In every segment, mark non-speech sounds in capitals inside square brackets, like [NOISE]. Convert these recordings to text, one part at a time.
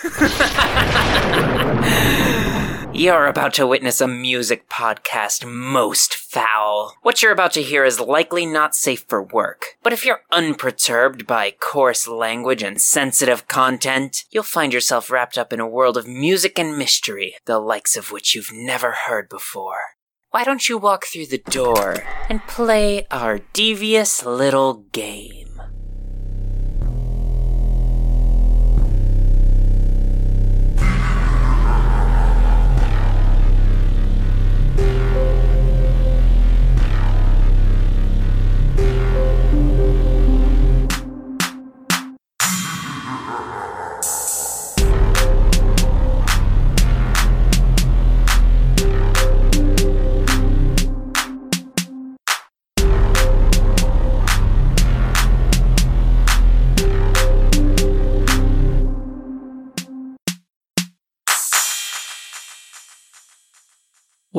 [LAUGHS] You're about to witness a music podcast most foul. What you're about to hear is likely not safe for work, but if you're unperturbed by coarse language and sensitive content, you'll find yourself wrapped up in a world of music and mystery, the likes of which you've never heard before. Why don't you walk through the door and play our devious little game?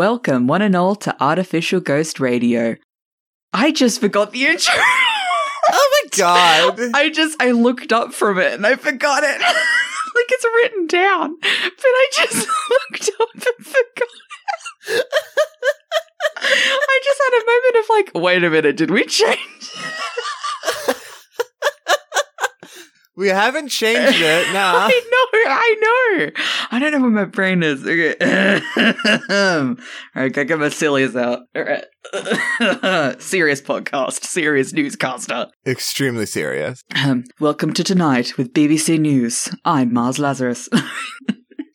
Welcome, one and all, to Artificial Ghost Radio. I just forgot the intro. [LAUGHS] Oh my god. [LAUGHS] I just I looked up from it and I forgot it. [LAUGHS] like it's written down, but I just looked up and forgot. I just had a moment of like, wait a minute, did we change? We haven't changed it. [LAUGHS] Nah. I know, I know. I don't know where my brain is. Okay. [LAUGHS] All right, gotta get my sillies out. All right. [LAUGHS] serious podcast, serious newscaster. Extremely serious. Um, welcome to Tonight with BBC News. I'm Mars Lazarus.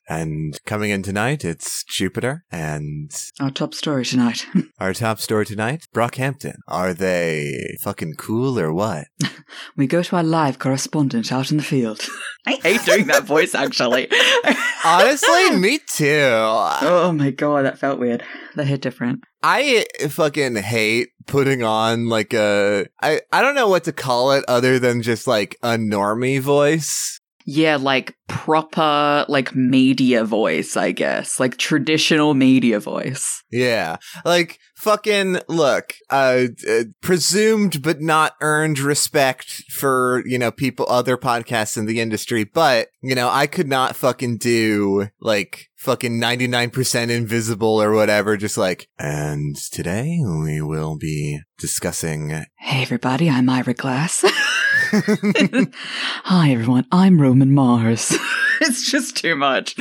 And coming in tonight, it's Jupiter. And Our top story tonight. [LAUGHS] our top story tonight, Brockhampton. Are they fucking cool or what? [LAUGHS] we go to our live correspondent out in the field. I hate doing that voice, actually. [LAUGHS] Honestly, me too. oh my god, that felt weird. That hit different. I fucking hate putting on like a I I don't know what to call it other than just like a normie voice. Yeah, like proper, like media voice, I guess. Like traditional media voice. Yeah. Like fucking look, uh, uh presumed but not earned respect for, you know, people other podcasts in the industry, but, you know, I could not fucking do like fucking 99% invisible or whatever just like and today we will be discussing Hey everybody, I'm Ira Glass. [LAUGHS] [LAUGHS] Hi everyone, I'm Roman Mars. [LAUGHS] it's just too much.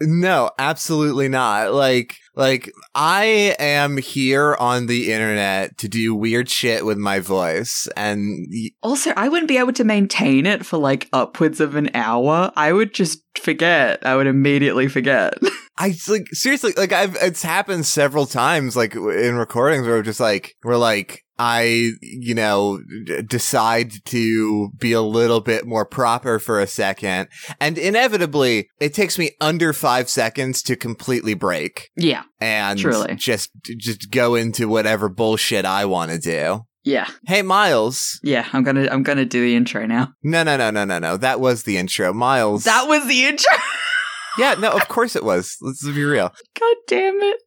No, absolutely not. Like, like I am here on the internet to do weird shit with my voice, and y- Also, I wouldn't be able to maintain it for like upwards of an hour. I would just forget. I would immediately forget. [LAUGHS] I like seriously, like I've it's happened several times, like in recordings where we're just like we're like. I, you know, d- decide to be a little bit more proper for a second. And inevitably, it takes me under five seconds to completely break. yeah, and Truly. just just go into whatever bullshit I want to do. yeah, Hey Miles. yeah. I'm gonna, I'm gonna do the intro now. No, no, no, no, no, no. That was the intro. Miles. That was the intro. [LAUGHS] Yeah, no, of course it was. Let's be real. God damn it,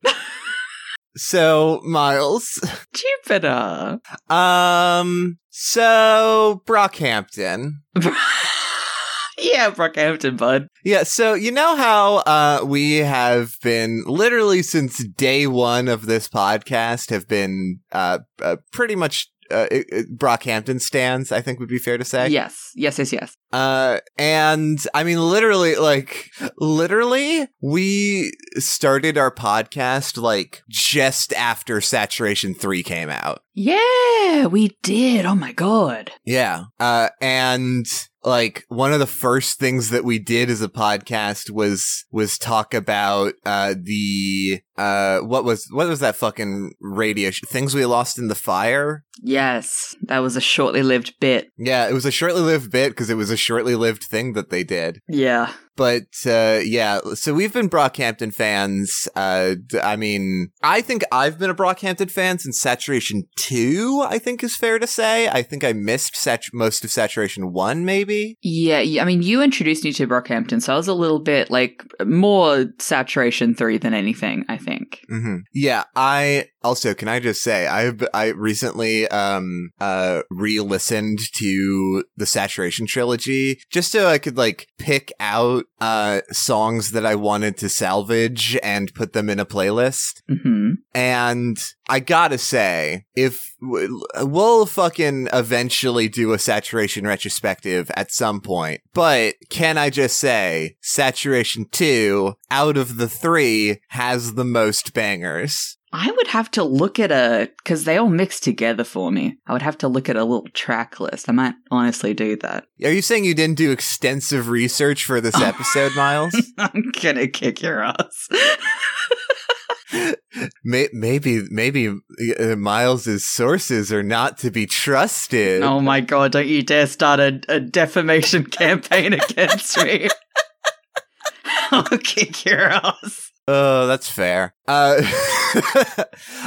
So, Miles. Jupiter. Um so Brockhampton. [LAUGHS] yeah, Brockhampton, bud. Yeah, so you know how uh we have been literally since day 1 of this podcast have been uh, uh pretty much uh, Brockhampton stands, I think would be fair to say. Yes, yes, yes, yes. Uh, and I mean, literally, like, literally, we started our podcast like just after Saturation 3 came out. Yeah, we did. Oh my god. Yeah. Uh, and like one of the first things that we did as a podcast was, was talk about, uh, the, uh, what was, what was that fucking radio sh- things we lost in the fire? Yes, that was a shortly lived bit. Yeah, it was a shortly lived bit because it was a shortly lived thing that they did. Yeah. But uh, yeah, so we've been Brockhampton fans. Uh, d- I mean, I think I've been a Brockhampton fan since Saturation Two. I think is fair to say. I think I missed sat- most of Saturation One, maybe. Yeah, I mean, you introduced me to Brockhampton, so I was a little bit like more saturation three than anything. I think. Think. hmm Yeah, I also can I just say I've I recently um uh re-listened to the Saturation trilogy just so I could like pick out uh songs that I wanted to salvage and put them in a playlist. hmm And I gotta say, if we'll fucking eventually do a saturation retrospective at some point, but can I just say, saturation 2 out of the three has the most bangers. I would have to look at a because they all mix together for me. I would have to look at a little track list. I might honestly do that. Are you saying you didn't do extensive research for this [LAUGHS] episode, Miles? I'm gonna kick your ass. [LAUGHS] [LAUGHS] May- maybe, maybe uh, Miles's sources are not to be trusted. oh my god! Don't you dare start a, a defamation [LAUGHS] campaign against me. [LAUGHS] I'll kick your ass. Oh, that's fair. Uh,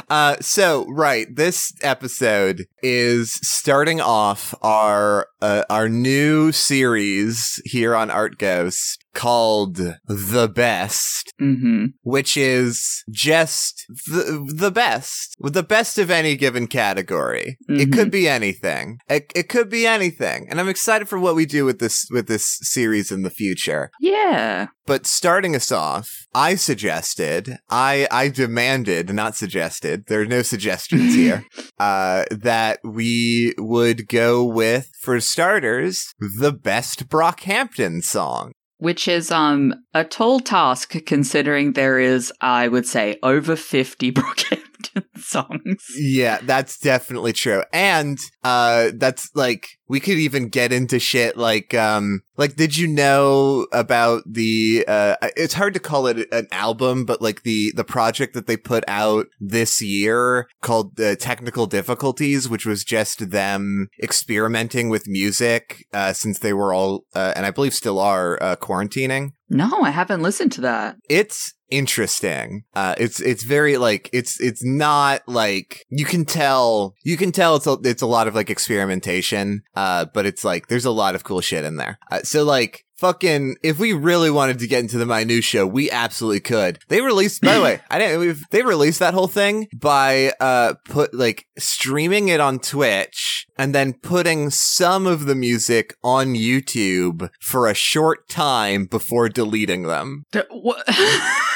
uh, so right, this episode is starting off our uh, our new series here on Art Ghost called The Best, Mm-hmm. which is just the the best, the best of any given category. It Mhm. could be anything. It, it could be anything, and I'm excited for what we do with this with this series in the future. Yeah. But starting us off, I suggested, I I demanded, not suggested. There are no suggestions [LAUGHS] here. uh, that we would go with, for starters, the best Brockhampton song. Which is um a tall task considering there is, I would say, over fifty [LAUGHS] Brockhampton [LAUGHS] songs. Yeah, that's definitely true. And uh that's like we could even get into shit like um like did you know about the uh it's hard to call it an album but like the the project that they put out this year called uh, Technical Difficulties which was just them experimenting with music uh since they were all uh, and I believe still are uh, quarantining No, I haven't listened to that. it's interesting. Uh, it's it's very like it's it's not like you can tell you can tell it's a, it's a lot of like experimentation. Uh, but it's like there's a lot of cool shit in there. Uh, so like. Fucking, if we really wanted to get into the minutia, we absolutely could. They released, by the way, [LAUGHS] I didn't, we've, they released that whole thing by, uh, put, like, streaming it on Twitch and then putting some of the music on YouTube for a short time before deleting them. [LAUGHS]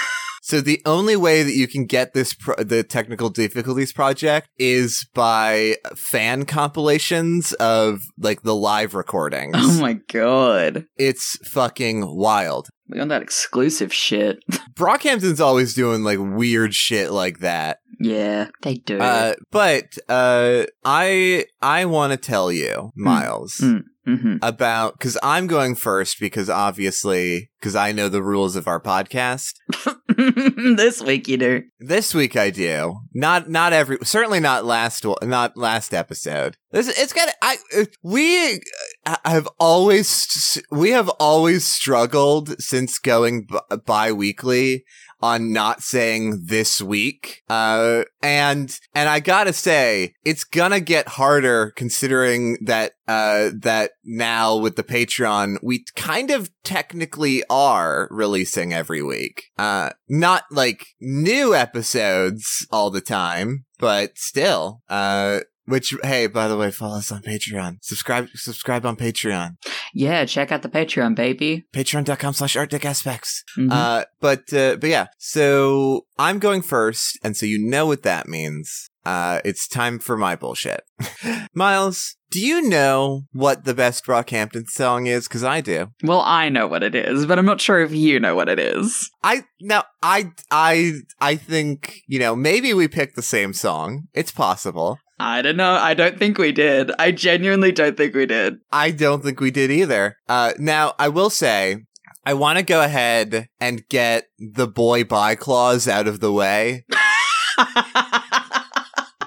So the only way that you can get this pro- the technical difficulties project is by fan compilations of like the live recordings. oh my god. it's fucking wild. We on that exclusive shit. [LAUGHS] Brockhampton's always doing like weird shit like that. yeah, they do. Uh, but uh, I I want to tell you, Miles, mm. hmm about because I'm going first because obviously because I know the rules of our podcast. [LAUGHS] [LAUGHS] this week you do. This week I do. Not not every certainly not last not last episode. This it's got I we uh, have always we have always struggled since going b- bi-weekly on not saying this week. Uh and and I got to say it's to get harder considering that uh that now with the Patreon we kind of technically are releasing every week. Uh not like new episodes all the time, but still. Uh which hey, by the way, follow us on Patreon. Subscribe subscribe on Patreon. Yeah, check out the Patreon, baby. Patreon.com slash aspects. Mhm. Uh but uh but yeah. So I'm going first, and so you know what that means. Uh it's time for my bullshit. [LAUGHS] Miles, do you know what the best Brockhampton song is? Because I do. well, I know what it is, but I'm not sure if you know what it is. I now I I I think you know maybe we picked the same song. It's possible. I don't know. I don't think we did. I genuinely don't think we did. I don't think we did either. Uh, now I will say I want to go ahead and get the boy bye clause out of the way [LAUGHS]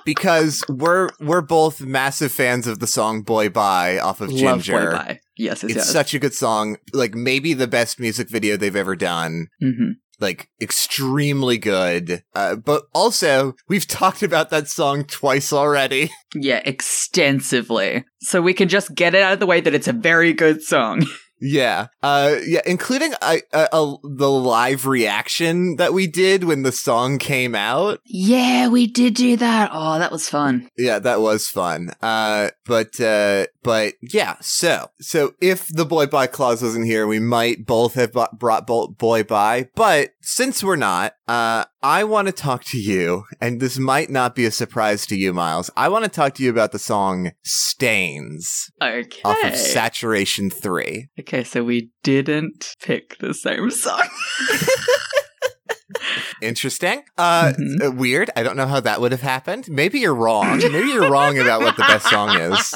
because we're we're both massive fans of the song "Boy Bye" off of Love Ginger. Boy Bye. Yes, yes, It's yes. such a good song. Like maybe the best music video they've ever done. hmm like extremely good. Uh, but also, we've talked about that song twice already. [LAUGHS] Yeah, extensively. So we can just get it out of the way that it's a very good song. [LAUGHS] Yeah. Uh, yeah, including a, a, a, the live reaction that we did when the song came out. Yeah, we did do that. Oh, that was fun. Yeah, that was fun. Uh, but, uh, but yeah, so, so if the boy bye clause wasn't here, we might both have bu- brought bo- boy bye. But since we're not, uh, I want to talk to you, and this might not be a surprise to you, Miles. I want to talk to you about the song Stains Okay. off of Saturation 3. okay, so we didn't pick the same song. [LAUGHS] Interesting. Uh, Mhm. uh, weird. I don't know how that would have happened. Maybe you're wrong. Maybe you're wrong about what the best song is.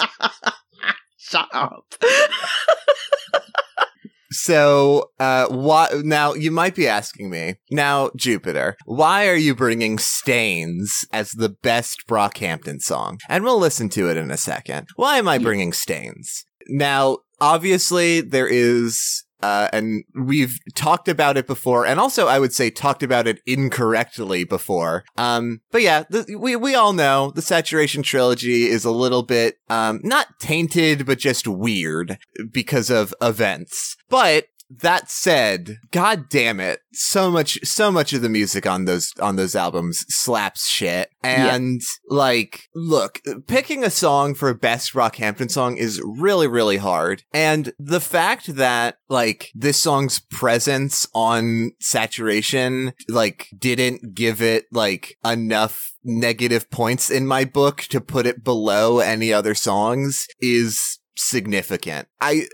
[LAUGHS] Shut up. So, uh, why, now you might be asking me, now, Jupiter, why are you bringing Stains as the best Brockhampton song? And we'll listen to it in a second. Why am I bringing Stains? Now, obviously, there is, uh, and we've talked about it before, and also I would say talked about it incorrectly before. Um, but yeah, the, we, we all know the Saturation Trilogy is a little bit, um, not tainted, but just weird because of events. But that said, god damn it, so much so much of the music on those on those albums slaps shit. And like, look, picking a song for best Brockhampton song is really really hard. And the fact that like this song's presence on saturation like didn't give it like enough negative points in my book to put it below any other songs is significant. I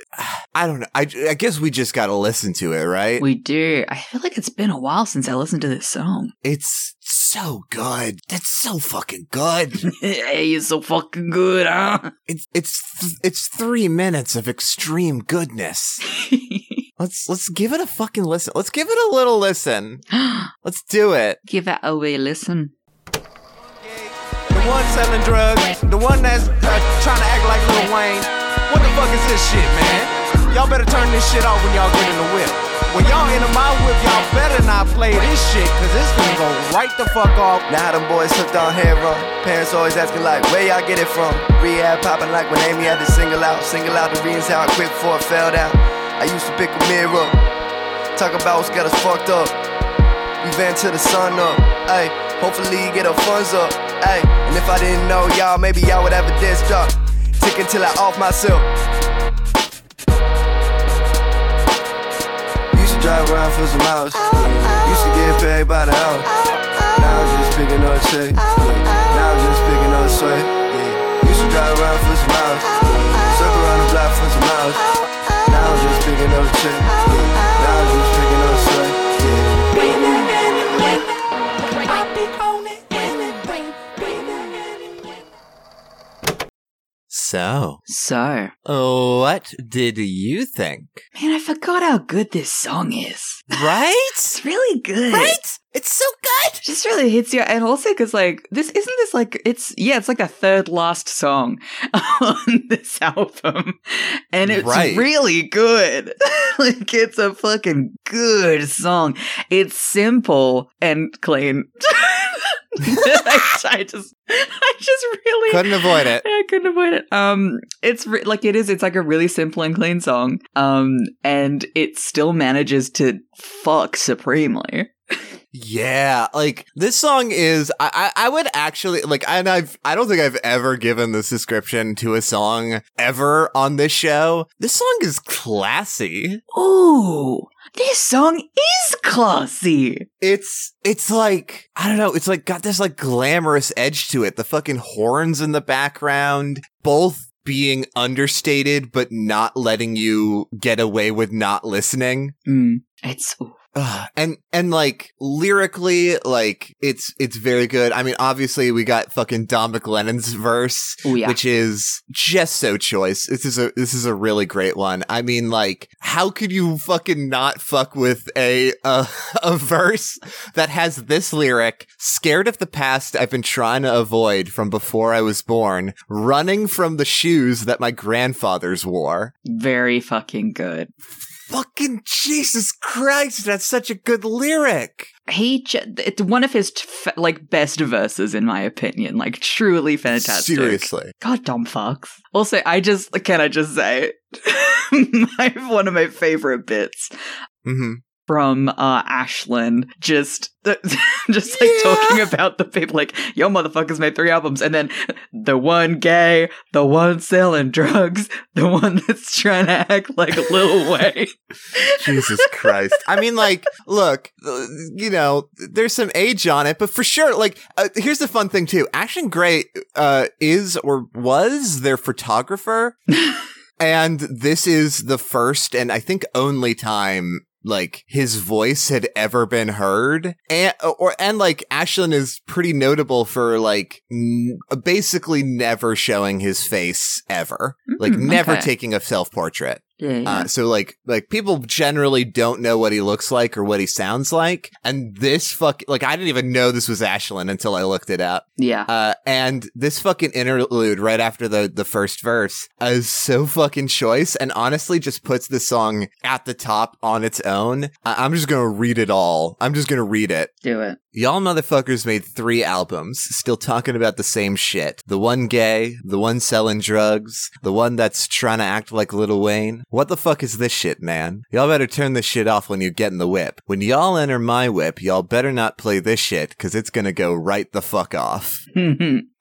I don't know. I, I guess we just got to listen to it, right? We do. I feel like it's been a while since I listened to this song. [LAUGHS] it's so good. That's so fucking good. [LAUGHS] hey, you're so fucking good, huh? [LAUGHS] it's it's th- it's 3 minutes of extreme goodness. Let's let's give it a fucking listen. Let's give it a little listen. [GASPS] Let's do it. Give it a wee listen. The one selling drugs, the one that's uh, trying to act like Lil Wayne. What the fuck is this shit, man? Y'all better turn this shit off when y'all get in the whip. When y'all enter my whip, y'all better not play this shit, cause it's gonna go right the fuck off. Now them boys hooked on heroin. Parents always asking like, where y'all get it from? Rehab popping like when Amy had to single out. Single out the reasons how I quit before it fell down. I used to pick a mirror. Talk about what's got us fucked up. We van to the sun up. Ayy, hopefully you get our funds up. Ayy, and if I didn't know y'all, maybe y'all would have a disc drop. Till I off myself. Used to drive around for some hours. Used to get paid by the hour. Now I'm just picking up check. Now I'm just picking up sweat. Used to drive around for some hours. Circle around the block for some hours. Now I'm just picking up check. Now I'm just picking up sweat. Yeah. So, So, what did you think? man, I forgot how good this song is. Right? [LAUGHS] It's really good. Right? It's so good. It just really hits you. And also, because, like, this isn't this like, it's, yeah, it's like the third last song [LAUGHS] on this album. And it's Right. really good. [LAUGHS] like, it's a fucking good song. It's simple and clean. [LAUGHS] I, I just, I just really Couldn't avoid it. I couldn't avoid it. Um, it's re- like it is. It's like a really simple and clean song. Um, and it still manages to fuck supremely. Yeah, like this song is. I, I I would actually like, and I've I don't think I've ever given this description to a song ever on this show. This song is classy. Ooh, this song is classy. It's it's like I don't know. It's like got this like glamorous edge to it. The fucking horns in the background, both being understated but not letting you get away with not listening. Mm, it's ooh. And and like lyrically, like it's it's very good. I mean, obviously we got fucking Dom McLennon's verse, Ooh, yeah. which is just so choice. This is a this is a really great one. I mean, like, how could you fucking not fuck with a a, [LAUGHS] a verse that has this lyric? Scared of the past I've been trying to avoid from before I was born, running from the shoes that my grandfathers wore. Very fucking good. Fucking Jesus Christ, that's such a good lyric. He, j- it's one of his t- f- like best verses in my opinion. Like truly fantastic. Seriously. God, dumb fucks. Also, I just can I just say, [LAUGHS] my one of my favorite bits hmm from uh Ashlan just [LAUGHS] just like Yeah. talking about the people like yo motherfuckers made three albums and then the one gay the one selling drugs the one that's trying to act like Lil Wayne [LAUGHS] Jesus Christ. I mean, like, look, you know, there's some age on it, but for sure, like, uh, here's the fun thing too. Ashton Gray, uh, is or was their photographer. [LAUGHS] and this is the first and I think only time like his voice had ever been heard. And or and like Ashlan is pretty notable for like n- basically never showing his face ever. Like Mm, never okay. taking a self-portrait yeah, yeah. uh, so like like people generally don't know what he looks like or what he sounds like, and this fuck like I didn't even know this was Ashlan until I looked it up. yeah. Uh, and this fucking interlude right after the the first verse is so fucking choice, and honestly just puts the song at the top on its own. I- I'm just gonna read it all. I'm just gonna read it. do it Y'all motherfuckers made three albums, still talking about the same shit. The one gay, the one selling drugs, the one that's trying to act like Lil Wayne. What the fuck is this shit, man? Y'all better turn this shit off when you get in the whip. When y'all enter my whip, y'all better not play this shit, cause it's gonna go right the fuck off. [LAUGHS]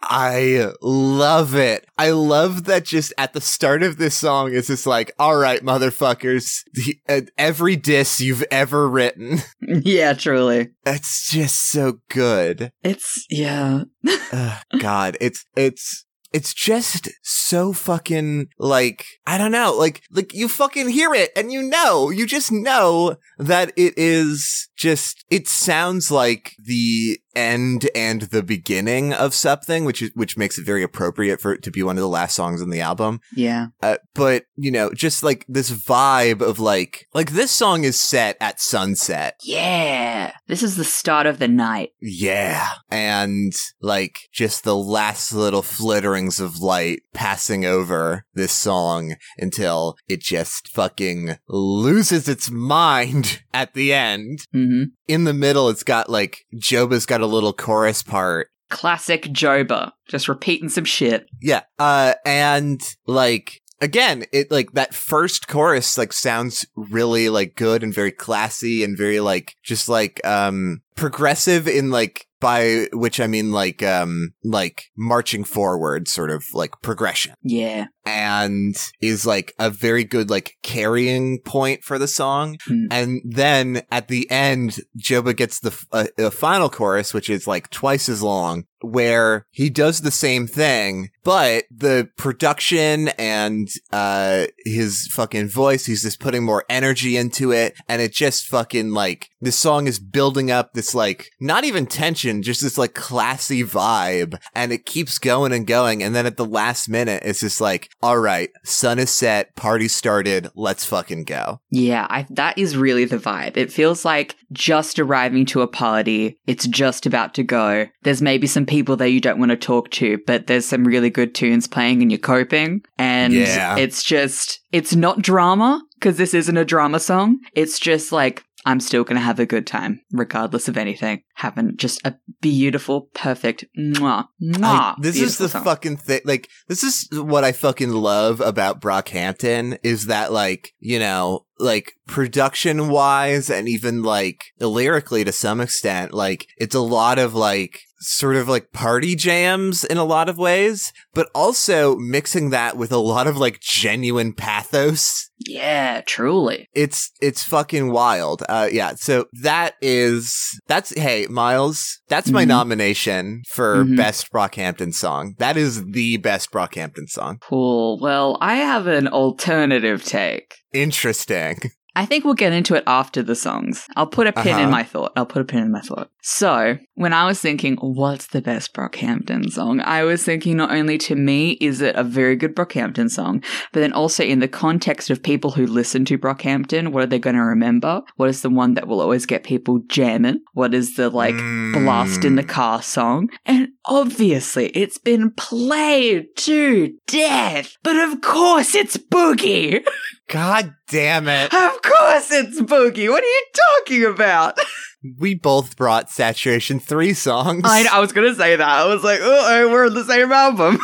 I love it. I love that just at the start of this song it's just like, alright, motherfuckers, the- uh, every diss you've ever written. [LAUGHS] yeah truly It's just so good. it's yeah [LAUGHS] Ugh, God, it's it's it's just so fucking like I don't know, like like you fucking hear it and you know, you just know that it is just it sounds like the end and the beginning of something, which is which makes it very appropriate for it to be one of the last songs on the album. yeah Uh, but you know, just like this vibe of like like this song is set at sunset. yeah this is the start of the night Yeah. And like just the last little flitterings of light passing over this song until it just fucking loses its mind [LAUGHS] at the end. Hmm In the middle, it's got like Joba's got a little chorus part. classic Joba just repeating some shit Yeah. Uh, and like, again, it like that first chorus like sounds really like good and very classy and very like just like um progressive in like by which I mean like um like marching forward sort of like progression. Yeah. And is like a very good like carrying point for the song. Hmm. and then at the end Joba gets the f- uh, the final chorus which is like twice as long where he does the same thing but the production and uh his fucking voice he's just putting more energy into it and it just fucking like this song is building up this like not even tension just this like classy vibe and it keeps going and going and then at the last minute it's just like all right sun is set party started let's fucking go Yeah, I, that is really the vibe. It feels like just arriving to a party. It's just about to go. There's maybe some people that you don't want to talk to, but there's some really good tunes playing and you're coping. And Yeah. it's just, it's not drama because this isn't a drama song. It's just like, I'm still going to have a good time, regardless of anything. Having just a beautiful, perfect, mwah, mwah. I- this is the song. fucking thing. Like, this is what I fucking love about Brockhampton is that, like, you know, like production wise and even like lyrically to some extent, like, it's a lot of like, sort of like party jams in a lot of ways, but also mixing that with a lot of like genuine pathos. Yeah, truly. It's, it's fucking wild. Uh, yeah. So that is, that's, hey, Miles, that's my Mhm. nomination for Mhm. best Brockhampton song. That is the best Brockhampton song. Cool. Well, I have an alternative take. Interesting. I think we'll get into it after the songs. I'll put a pin Uh-huh. in my thought. I'll put a pin in my thought. So, when I was thinking, what's the best Brockhampton song? I was thinking not only to me is it a very good Brockhampton song, but then also in the context of people who listen to Brockhampton, what are they going to remember? What is the one that will always get people jamming? What is the like blast in the Mm. car song? And obviously, it's been played to death. But of course, it's Boogie. [LAUGHS] God damn it. Of course it's Boogie. What are you talking about? [LAUGHS] We both brought Saturation 3 songs. I, I was gonna say that. I was like, oh, we're on the same album.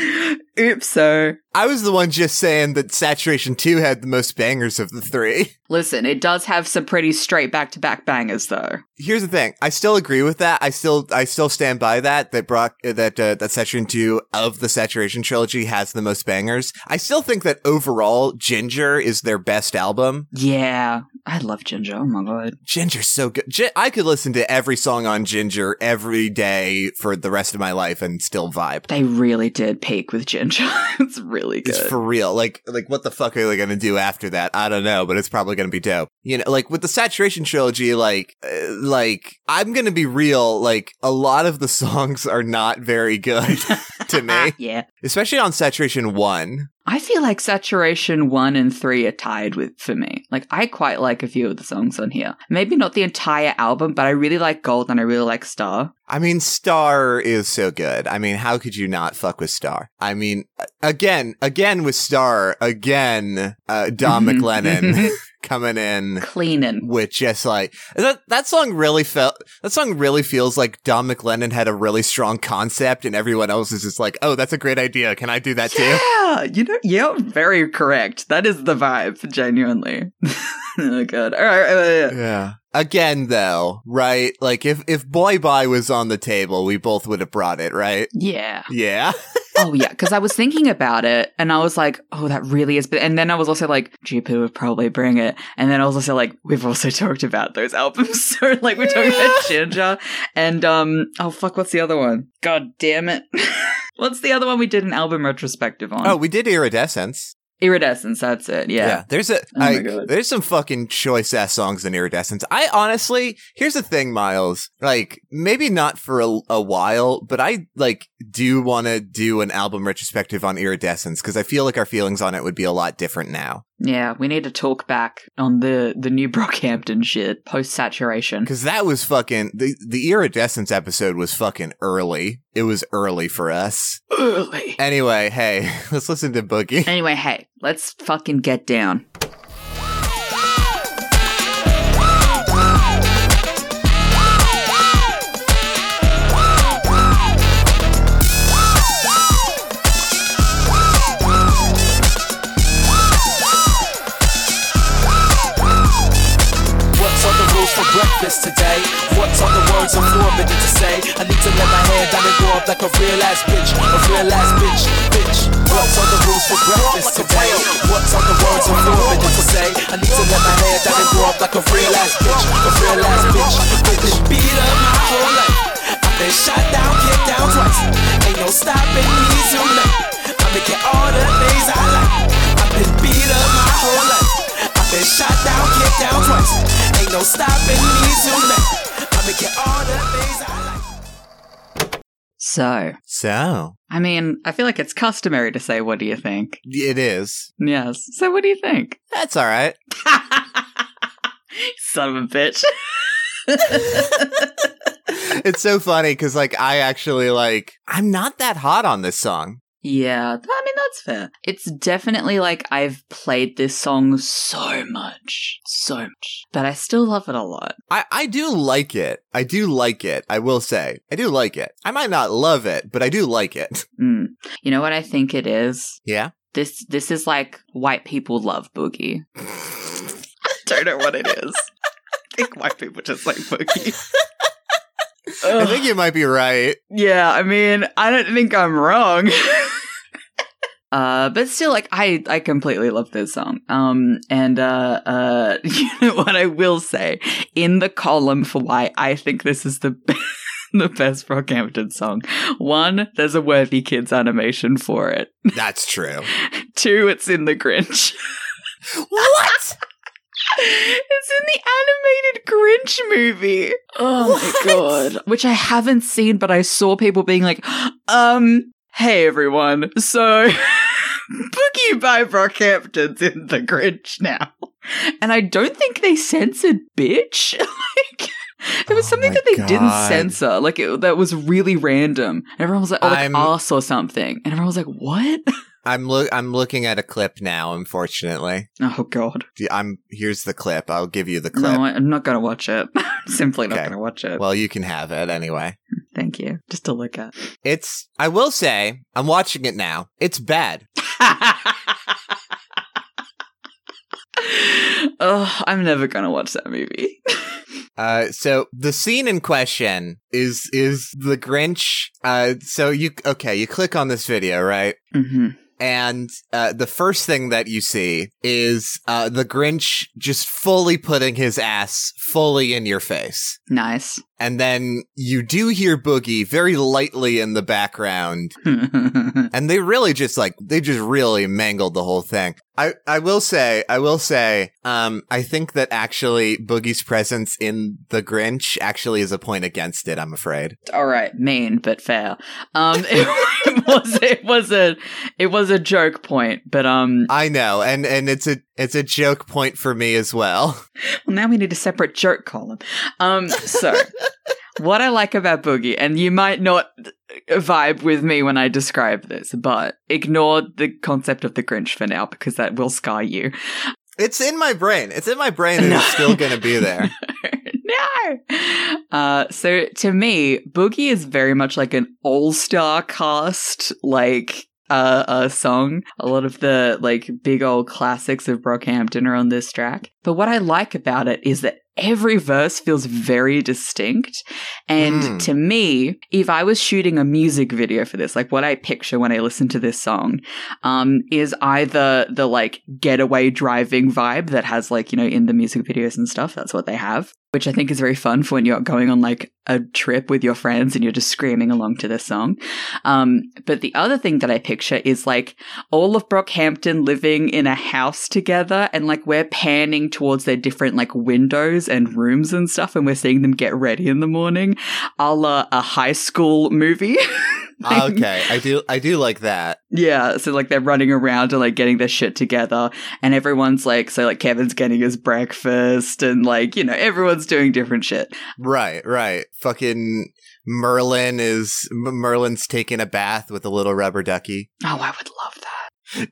[LAUGHS] Oops, so. I was the one just saying that Saturation 2 had the most bangers of the three. Listen, it does have some pretty straight back to back bangers, though. Here's the thing. I still agree with that. I still, I still stand by that, that Brock, uh, that, uh, that Saturation 2 of the Saturation trilogy has the most bangers. I still think that overall, Ginger is their best album. Yeah, I love Ginger. Oh my god. Ginger's so good. Gi- I could listen to every song on Ginger every day for the rest of my life and still vibe. They really did peak with Ginger. [LAUGHS] it's really good. It's for real. Like, like what the fuck are they gonna do after that? I don't know, but it's probably gonna be dope. You know, like with the Saturation trilogy, like, uh, like I'm gonna be real. Like a lot of the [LAUGHS] songs are not very good [LAUGHS] to me, [LAUGHS] yeah. especially on Saturation One. I feel like Saturation 1 and 3 are tied with for me. Like I quite like a few of the songs on here. Maybe not the entire album, but I really like Gold and I really like Star. I mean, Star is so good. I mean, how could you not fuck with Star? I mean, again, again with Star, again, uh, Dom Mhm. McLennon [LAUGHS] coming in. Cleaning. with just like that that song really felt that song really feels like Dom McLennon had a really strong concept and everyone else is just like, oh, that's a great idea. Can I do that too? Yeah, you know, yeah, very correct. That is the vibe, genuinely. [LAUGHS] oh god. All right, uh, yeah. Yeah. Again though, right? Like if if Boy Bye was on the table, we both would have brought it, right? yeah. Yeah. [LAUGHS] Oh yeah, because I was thinking about it, and I was like, "Oh, that really is." But and then I was also like, "Jupiter would probably bring it." And then I was also like, "We've also [LAUGHS] talked about those albums, [LAUGHS] so like we're talking about Ginger and um, oh fuck, what's the other one? God damn it, what's the other one we did an album retrospective on? Oh, we did Iridescence. Iridescence. That's it. Yeah. Yeah. There's a Oh I- there's some fucking choice ass songs in Iridescence. I honestly, here's the thing, Miles. Like maybe not for a, a while, but I like do you want to do an album retrospective on Iridescence because I feel like our feelings on it would be a lot different now. Yeah, we need to talk back on the the new [LAUGHS] Brockhampton shit post saturation. Because that was fucking the the Iridescence episode was fucking early. It was early for us. Early. Anyway, hey, [LAUGHS] let's listen to Boogie. Anyway, hey, let's fucking get down. Breakfast today? What's on the words I'm forbidden to say? I need to let my hair down and grow up like a real ass bitch, a real ass bitch. I've beat up my whole life. I've been shot down, kicked down twice. Ain't no stopping me tonight. I'm making all the things I like. I've been beat up my whole life. I've been shot down, kicked down twice. Ain't no stopping me tonight. I'm making all the things I like. So, So I mean, I feel like it's customary to say, "What do you think?" it is. Yes. So, what do you think? That's all right. [LAUGHS] Son of a bitch. [LAUGHS] it's so funny because like I actually like I'm not that hot on this song. Yeah, I mean that's fair. It's definitely like I've played this song so much, so much, but I still love it a lot. I, I do like it. I do like it. I will say. I do like it. I might not love it, but I do like it. [LAUGHS] Mm. You know what I think it is? Yeah. This this is like white people love boogie. [LAUGHS] [LAUGHS] I Don't know what it is. I think white people just like boogie. I think you might be right. Yeah, I mean, I don't think I'm wrong. [LAUGHS] Uh, but still, like I, I completely love this song. Um, and uh, uh, [LAUGHS] you know what I will say in the column for why I think this is the [LAUGHS] the best Brockhampton song. One, there's a Worthy Kids animation for it. That's true. Two, it's in the Grinch. what? It's in the animated Grinch movie. Oh my god. Which I haven't seen, but I saw people being like, um, hey everyone. So [LAUGHS] Boogie by Brockhampton's in the Grinch now. And I don't think they censored bitch. [LAUGHS] like there was Oh something that they didn't censor, like it, that was really random. And everyone was like, "Oh, like I'm- ass or something," and everyone was like, "What?" [LAUGHS] I'm look I'm looking at a clip now, unfortunately. Oh God. I'm here's the clip. I'll give you the clip. No, I'm not gonna watch it. [LAUGHS] Simply not Okay. gonna watch it. well, you can have it anyway. [LAUGHS] Thank you. Just to look at. It's I will say, I'm watching it now. It's bad. [LAUGHS] oh, I'm never gonna watch that movie. Uh, so the scene in question is is the Grinch. Uh, so you okay? You click on this video, right? hmm And uh, the first thing that you see is uh, the Grinch just fully putting his ass fully in your face. Nice. And then you do hear Boogie very lightly in the background. [LAUGHS] And they really just like, they just really mangled the whole thing. I, I will say, I will say, um, I think that actually Boogie's presence in The Grinch actually is a point against it, I'm afraid. All right, mean but fair. Um, it, [LAUGHS] it was it was a it was a joke point, but um, I know, and, and it's a, it's a joke point for me as well. [LAUGHS] well, now we need a separate joke column. Um, so [LAUGHS] what I like about Boogie, and you might not vibe with me when I describe this, but ignore the concept of the Grinch for now because that will scar you. It's in my brain. It's in my brain and [LAUGHS] it's still gonna be there. no. Uh, so to me, Boogie is very much like an all-star cast, like uh, a song. A lot of the like big old classics of Brockhampton are on this track. But what I like about it is that every verse feels very distinct. And Mm. to me, if I was shooting a music video for this, like what I picture when I listen to this song, um, is either the like getaway driving vibe that has like, you know, in the music videos and stuff, that's what they have, which I think is very fun for when you're going on like a trip with your friends and you're just screaming along to this song. Um, but the other thing that I picture is like all of Brockhampton living in a house together and like we're panning towards their different like windows and rooms and stuff and we're seeing them get ready in the morning a la a high school movie. [LAUGHS] Ah, [LAUGHS] okay, I do, I do like that. Yeah, so like they're running around and like getting their shit together, and everyone's like, so like Kevin's getting his breakfast, and like, you know, everyone's doing different shit. Right, right. Fucking Merlyn is Merlyn's taking a bath with a little rubber ducky. Oh, I would love that.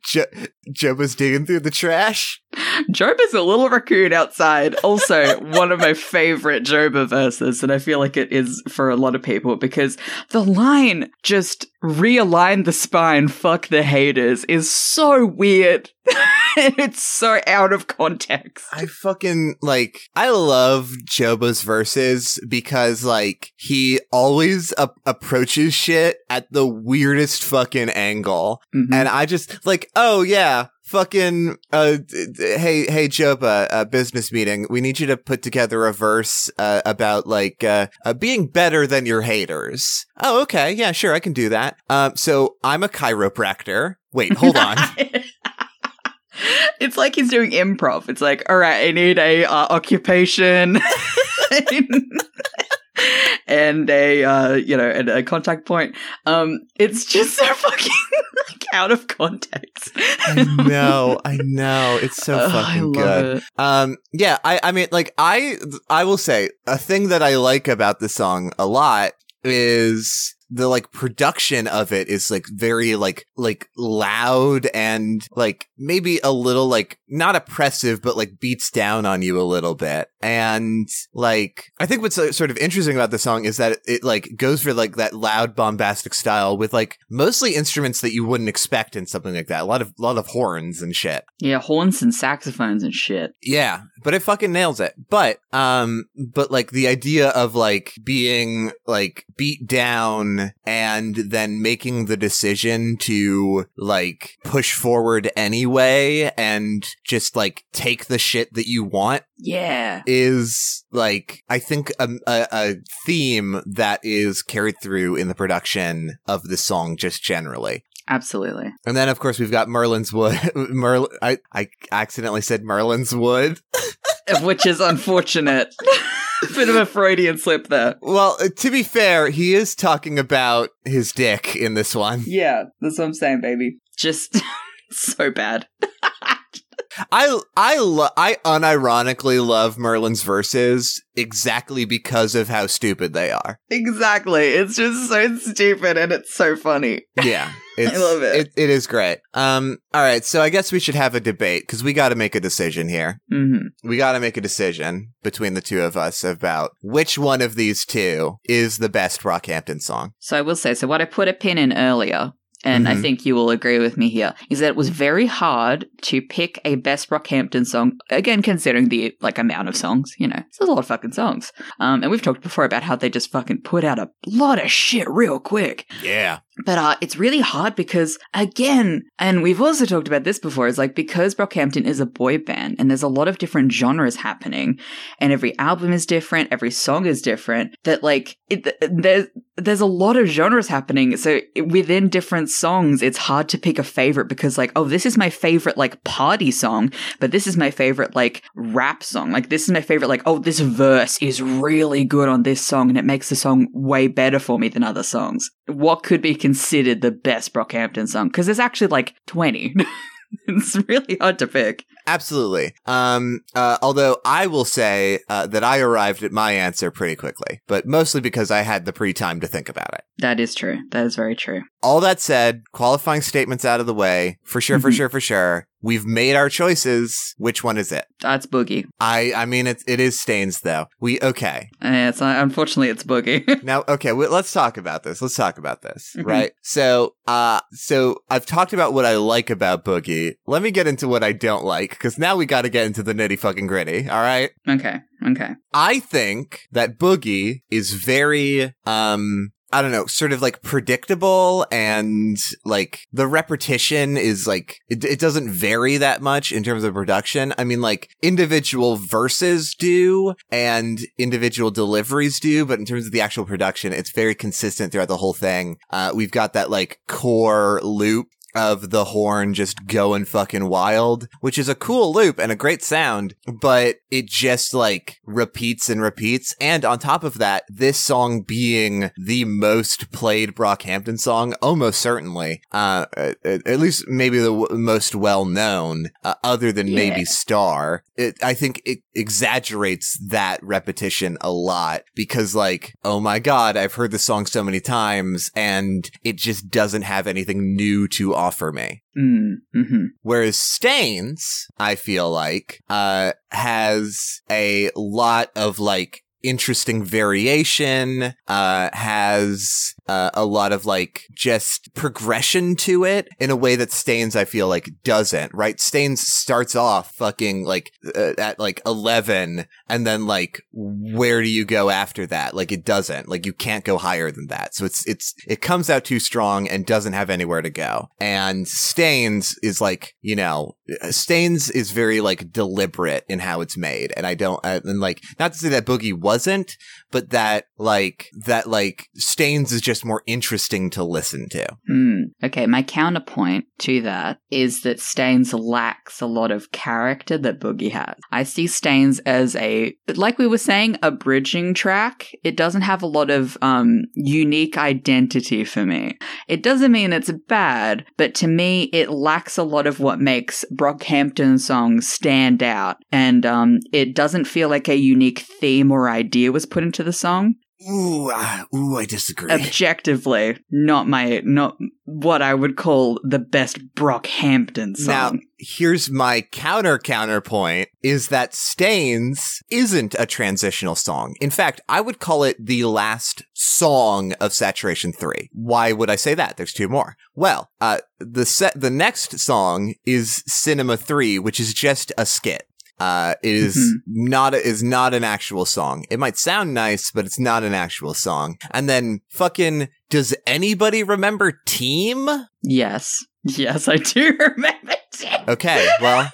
Jo- Joba's digging through the trash. Job is a little raccoon outside. Also, [LAUGHS] one of my favorite Joba verses, and I feel like it is for a lot of people because the line just realign the spine, fuck the haters is so weird. [LAUGHS] [LAUGHS] it's so out of context. I fucking like. I love Joba's verses because like he always a- approaches shit at the weirdest fucking angle, Mhm. and I just like, oh yeah. Fucking, uh, hey, hey, Joba, uh, business meeting. We need you to put together a verse, uh, about like, uh, uh, being better than your haters. Oh, okay. Yeah, sure. I can do that. Um, so I'm a chiropractor. Wait, hold on. [LAUGHS] [LAUGHS] [LAUGHS] it's like he's doing improv. It's like, all right, I need a uh, occupation [LAUGHS] and a uh, you know and a contact point. Um, it's just so fucking like out of context. I know, I know. It's so Ugh, fucking good. it. Um, yeah, I, I mean, like, I, I will say a thing that I like about the song a lot is the like production of it is like very like like loud and like maybe a little like not oppressive but like beats down on you a little bit and like i think what's uh, sort of interesting about the song is that it, it like goes for like that loud bombastic style with like mostly instruments that you wouldn't expect in something like that a lot of lot of horns and shit Yeah, horns and saxophones and shit. yeah, but it fucking nails it. But um but like the idea of like being like beat down and then making the decision to like push forward anyway and just like take the shit that you want Yeah. is like I think a, a, a theme that is carried through in the production of the song just generally. Absolutely. And then, of course, we've got Merlyn's Wood. [LAUGHS] Merlyn, I, I accidentally said Merlyn's Wood. [LAUGHS] Which is unfortunate. [LAUGHS] [LAUGHS] Bit of a Freudian slip there. Well, uh, to be fair, he is talking about his dick in this one. Yeah, that's what I'm saying, baby. Just [LAUGHS] so bad. I I lo- I unironically love Merlyn's verses exactly because of how stupid they are. Exactly. It's just so stupid and it's so funny. Yeah, [LAUGHS] It's, love it. It is great. Um, all right, so I guess we should have a debate because we got to make a decision here. hmm We got to make a decision between the two of us about which one of these two is the best Brockhampton song. So I will say, so what I put a pin in earlier, and I Mhm. think you will agree with me here, is that it was very hard to pick a best Brockhampton song. Again, considering the like amount of songs, you know, there's a lot of fucking songs. Um, and we've talked before about how they just fucking put out a lot of shit real quick. Yeah. But uh, it's really hard because, again, and we've also talked about this before, is like because Brockhampton is a boy band and there's a lot of different genres happening, and every album is different, every song is different. That like it, there's there's a lot of genres happening. So within different songs, it's hard to pick a favorite because like oh this is my favorite like party song, but this is my favorite like rap song. Like this is my favorite like oh this verse is really good on this song and it makes the song way better for me than other songs. What could be considered the best Brockhampton song? Because there's actually like 20. [LAUGHS] it's really hard to pick. Absolutely. Um, uh, although I will say uh, that I arrived at my answer pretty quickly, but mostly because I had the pre time to think about it. That is true. That is very true. All that said, qualifying statements out of the way, for sure, for Mhm. sure, for sure. We've made our choices. Which one is it? That's Boogie. I, I mean, it, it is Stains though. We, okay. Uh, It's uh, unfortunately it's Boogie. [LAUGHS] Now, okay, well, let's talk about this. Let's talk about this, Mhm. right? So, uh, so I've talked about what I like about Boogie. Let me get into what I don't like, because now we got to get into the nitty fucking gritty. All right. okay. Okay. I think that Boogie is very, um, I don't know, sort of like predictable and like the repetition is like, it, it doesn't vary that much in terms of production. I mean, like individual verses do and individual deliveries do, but in terms of the actual production, it's very consistent throughout the whole thing. Uh, we've got that like core loop of the horn just going fucking wild, which is a cool loop and a great sound, but it just like repeats and repeats. And on top of that, this song being the most played Brockhampton song, almost certainly, uh, at, at least maybe the w- most well known, uh, other than maybe Star. It, I think it exaggerates that repetition a lot because like, oh my God, I've heard the song so many times and it just doesn't have anything new to offer me. Mm, hmm Whereas Stains, I feel like, uh, has a lot of like interesting variation, uh, has, uh, a lot of like just progression to it in a way that Stains, I feel like, doesn't, right? Stains starts off fucking like, uh, at like 11 and then like, where do you go after that? Like it doesn't, like you can't go higher than that. So it's, it's, it comes out too strong and doesn't have anywhere to go. And Stains is like, you know, Stains is very like deliberate in how it's made. And I don't, uh, and like, not to say that Boogie wasn't, but that like, that like Stains is just more interesting to listen to. Hmm. Okay, my counterpoint to that is that Stains lacks a lot of character that Boogie has. I see Stains as a, like we were saying, a bridging track. It doesn't have a lot of um, unique identity for me. It doesn't mean it's bad, but to me, it lacks a lot of what makes Brockhampton songs stand out. And um, it doesn't feel like a unique theme or idea was put into the song Ooh, ah, ooh, I disagree. objectively not my not what I would call the best Brockhampton song. Now, here's my counter counterpoint is that Stains isn't a transitional song. In fact, I would call it the last song of Saturation 3. Why would I say that? There's two more. Well, uh, the set, the next song is Cinema 3, which is just a skit. Uh, it is Mhm. not a, is not an actual song. It might sound nice, but it's not an actual song. And then fucking, does anybody remember Team? yes, yes, I do [LAUGHS] remember. it. Okay, well.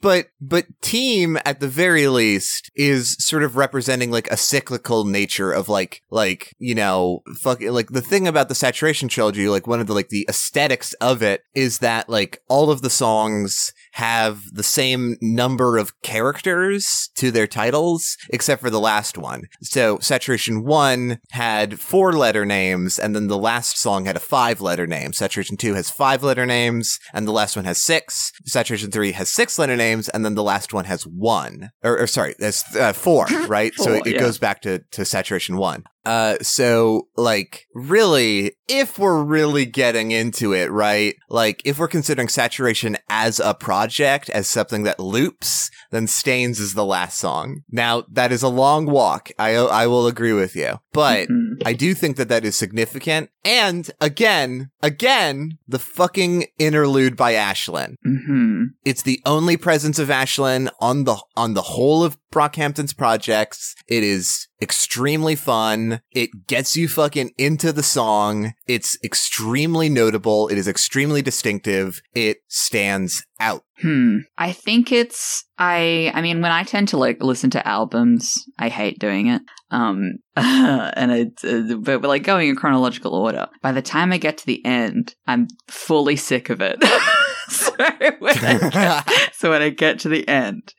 But but team at the very least is sort of representing like a cyclical nature of like like you know fuck like the thing about the saturation trilogy like one of the like the aesthetics of it is that like all of the songs have the same number of characters to their titles except for the last one. So saturation 1 had four letter names and then the last song had a five letter name. Saturation 2 has five letter names and the last one has six. Saturation 3 has six letter names and then the last one has one. Or, or sorry, that's uh, four, [LAUGHS] right? so it, it yeah. goes back to, to saturation 1. Uh, so like really, if we're really getting into it, right? Like if we're considering saturation as a project, as something that loops, then Stains is the last song. Now that is a long walk. I I will agree with you, but Mhm. I do think that that is significant. And again, again, the fucking interlude by Ashlan. Mhm. It's the only presence of Ashlan on the on the whole of Brockhampton's projects. It is extremely fun. It gets you fucking into the song. It's extremely notable. It is extremely distinctive. It stands out. Hmm. I think it's I I mean when I tend to like listen to albums, I hate doing it. Um [LAUGHS] and it uh, but like going in chronological order. By the time I get to the end, I'm fully sick of it. [LAUGHS] [LAUGHS] so, when I [LAUGHS] get, so when I get to the end,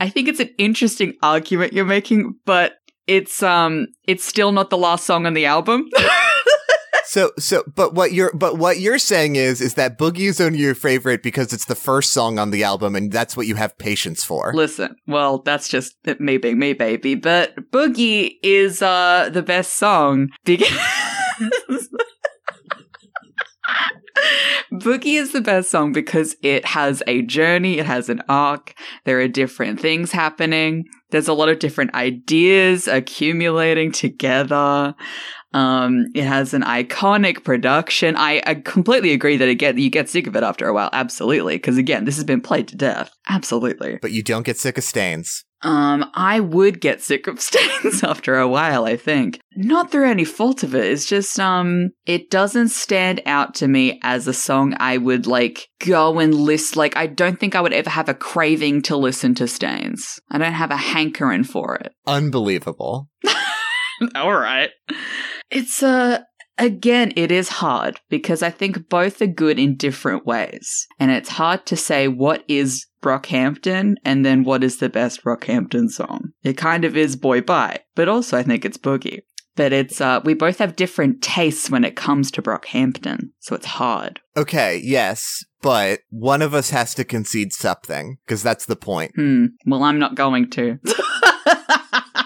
I think it's an interesting argument you're making, but it's um it's still not the last song on the album. [LAUGHS] So, so, but what you're, but what you're saying is, is that Boogie is only your favorite because it's the first song on the album, and that's what you have patience for. Listen, well, that's just me being me, baby. But Boogie is uh the best song because [LAUGHS] Boogie is the best song because it has a journey, it has an arc, there are different things happening, there's a lot of different ideas accumulating together. Um, it has an iconic production. I, I completely agree that it get you get sick of it after a while. Absolutely, because again, this has been played to death. Absolutely. But you don't get sick of stains. Um, I would get sick of [LAUGHS] stains after a while, I think. Not through any fault of it. It's just, um, it doesn't stand out to me as a song I would like go and list. Like, I don't think I would ever have a craving to listen to Stains. I don't have a hankering for it. Unbelievable. [LAUGHS] All right. It's, uh, Again, it is hard because I think both are good in different ways. And it's hard to say what is Brockhampton and then what is the best Brockhampton song. It kind of is Boy Bye, but also I think it's Boogie. But it's, uh, we both have different tastes when it comes to Brockhampton, so it's hard. Okay, yes, but one of us has to concede something, because that's the point. Hmm, well, I'm not going to. [LAUGHS]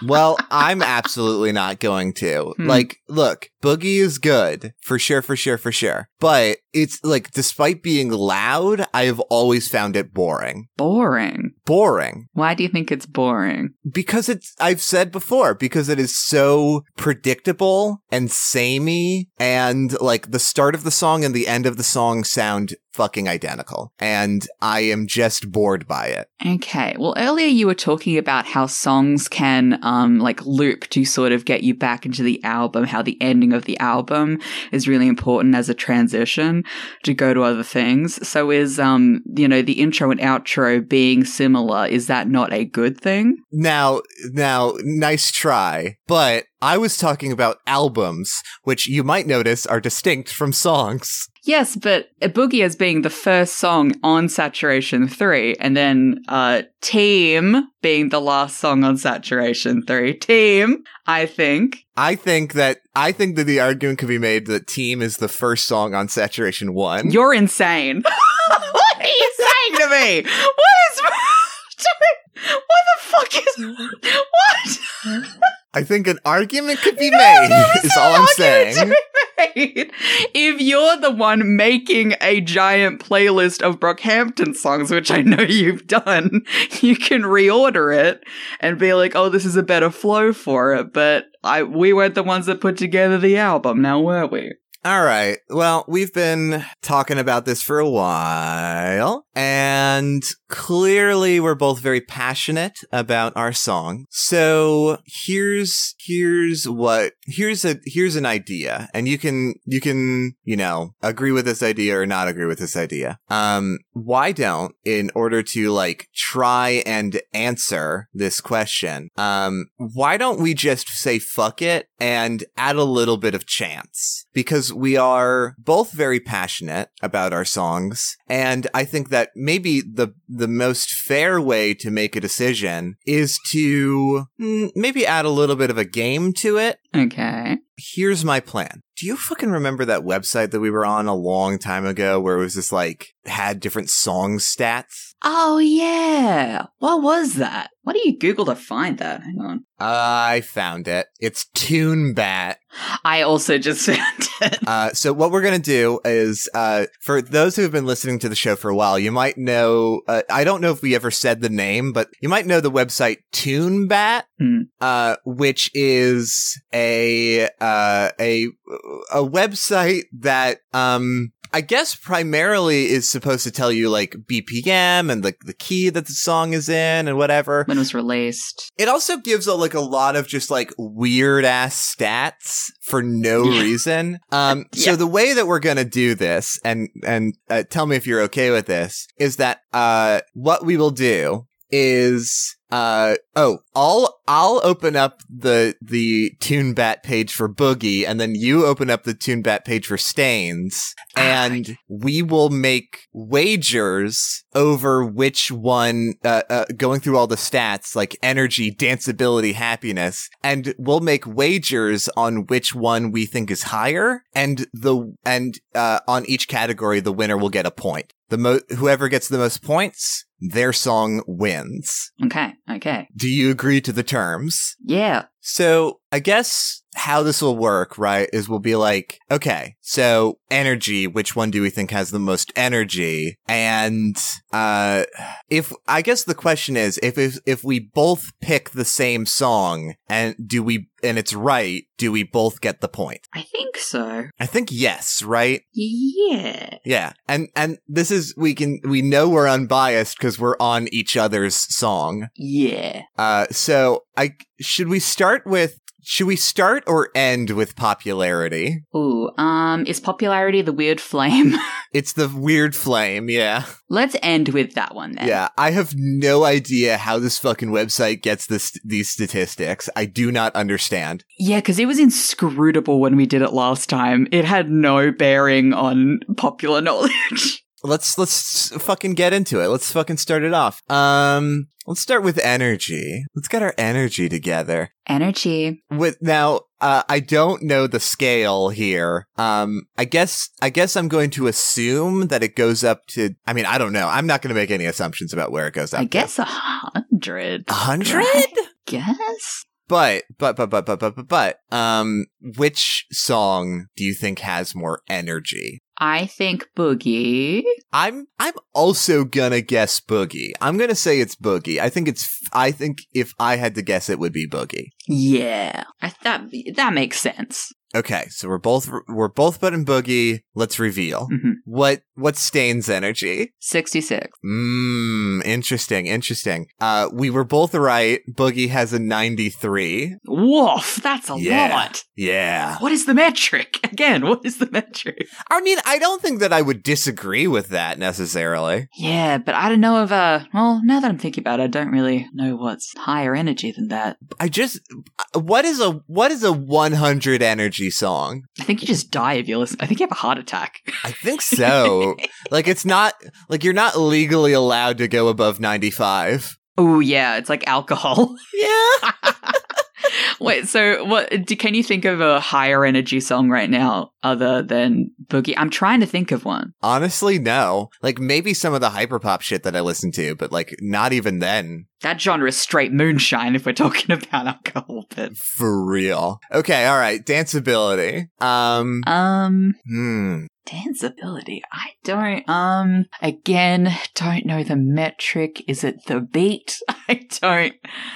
well, I'm absolutely not going to. Hmm. Like, look, Boogie is good, for sure, for sure, for sure. But it's like, despite being loud, I have always found it boring. boring. Boring. Why do you think it's boring? Because it's, I've said before, because it is so predictable and samey, and like the start of the song and the end of the song sound fucking identical. And I am just bored by it. Okay. Well, earlier you were talking about how songs can um like loop to sort of get you back into the album, how the ending of the album is really important as a transition to go to other things. So is um you know the intro and outro being similar, is that not a good thing? Now, now, nice try, but I was talking about albums, which you might notice are distinct from songs. Yes, but Boogie as being the first song on Saturation 3, and then uh, Team being the last song on Saturation 3. Team, I think. I think that I think that the argument could be made that Team is the first song on Saturation One. You're insane. [LAUGHS] what are you saying to me? What is. [LAUGHS] What the fuck is. What? I think an argument could be made. is all I'm saying. Made. If you're the one making a giant playlist of Brockhampton songs, which I know you've done, [LAUGHS] you can reorder it and be like, "Oh, this is a better flow for it." But I, we weren't the ones that put together the album, now were we? All right. Well, we've been talking about this for a while, and clearly we're both very passionate about our song. So here's here's what here's a here's an idea, and you can you can you know agree with this idea or not agree with this idea. Um, why don't in order to like try and answer this question, um, why don't we just say fuck it and add a little bit of chance because we are both very passionate about our songs and I think that maybe the the most fair way to make a decision is to mm, maybe add a little bit of a game to it Okay. Here's my plan. Do you fucking remember that website that we were on a long time ago where it was just like had different song stats? Oh, yeah. What was that? What do you Google to find that? Hang on. I found it. It's TuneBat. I also just [LAUGHS] found it. Uh, so what we're gonna do is, uh, for those who have been listening to the show for a while, you might know. Uh, I don't know if we ever said the name, but you might know the website TuneBat, Hmm. uh, which is a uh, a a website that um. I guess primarily is supposed to tell you like BPM and like the key that the song is in and whatever. When it was released. It also gives a, like a lot of just like weird ass stats for no Yeah. reason. Um, [LAUGHS] so the way that we're gonna do this, and and uh, tell me if you're okay with this, is that uh, what we will do is uh oh I'll I'll open up the the TuneBat page for Boogie and then you open up the TuneBat page for Stains and we will make wagers over which one uh, uh going through all the stats like energy danceability happiness and we'll make wagers on which one we think is higher and the and uh on each category the winner will get a point. The mo- whoever gets the most points their song wins Okay. Okay. do you agree to the terms? Yeah. So I guess how this will work, right, is we'll be like, okay, so energy, which one do we think has the most energy? And, uh, if, I guess the question is, if, if, if we both pick the same song and do we, and it's right, do we both get the point? I think so. I think yes, right? Yeah. Yeah. And, and this is, we can, we know we're unbiased because we're on each other's song. Yeah. Uh, so I should we start with should we start or end with popularity? Ooh, um, is popularity the weird flame? [LAUGHS] It's the weird flame, yeah. Let's end with that one then. Yeah, I have no idea how this fucking website gets this these statistics. I do not understand. Yeah, because it was inscrutable when we did it last time. It had no bearing on popular [LAUGHS] knowledge let's let's fucking get into it. Let's fucking start it off. Um, let's start with energy. Let's get our energy together. Energy. With now, uh, I don't know the scale here. Um, I guess I guess I'm going to assume that it goes up to. I mean, I don't know. I'm not going to make any assumptions about where it goes up. I guess a hundred. A hundred. Guess. But, but, but, but, but, but, but, but, um, which song do you think has more energy? I think Boogie. I'm I'm also gonna guess Boogie. I'm gonna say it's Boogie. I think it's I think if I had to guess it would be Boogie. Yeah, I that that makes sense. Okay, so we're both we're both putting Boogie. Let's reveal. Mhm. What what stains energy? Sixty-six. Mmm, interesting, interesting. Uh, we were both right. Boogie has a 93. Woof, that's a Yeah. lot. Yeah. What is the metric? [LAUGHS] Again, what is the metric? I mean, I don't think that I would disagree with that necessarily. Yeah, but I don't know if uh well, now that I'm thinking about it, I don't really know what's higher energy than that. I just, what is a, what is a 100 energy song? I think you just die if you listen. I think you have a heart attack. I think so. [LAUGHS] like, it's not, like, you're not legally allowed to go above 95. Oh yeah, it's like alcohol. Yeah. [LAUGHS] Wait, so what? Do, can you think of a higher energy song right now other than Boogie? I'm trying to think of one. Honestly, no. Like, maybe some of the hyperpop shit that I listen to, but like, not even then. That genre is straight moonshine if we're talking [LAUGHS] about alcohol. But For real. Okay, alright. Danceability. Um, um, hmm. Danceability. I don't. Um, again, don't know the metric. Is it the beat? [LAUGHS] I don't.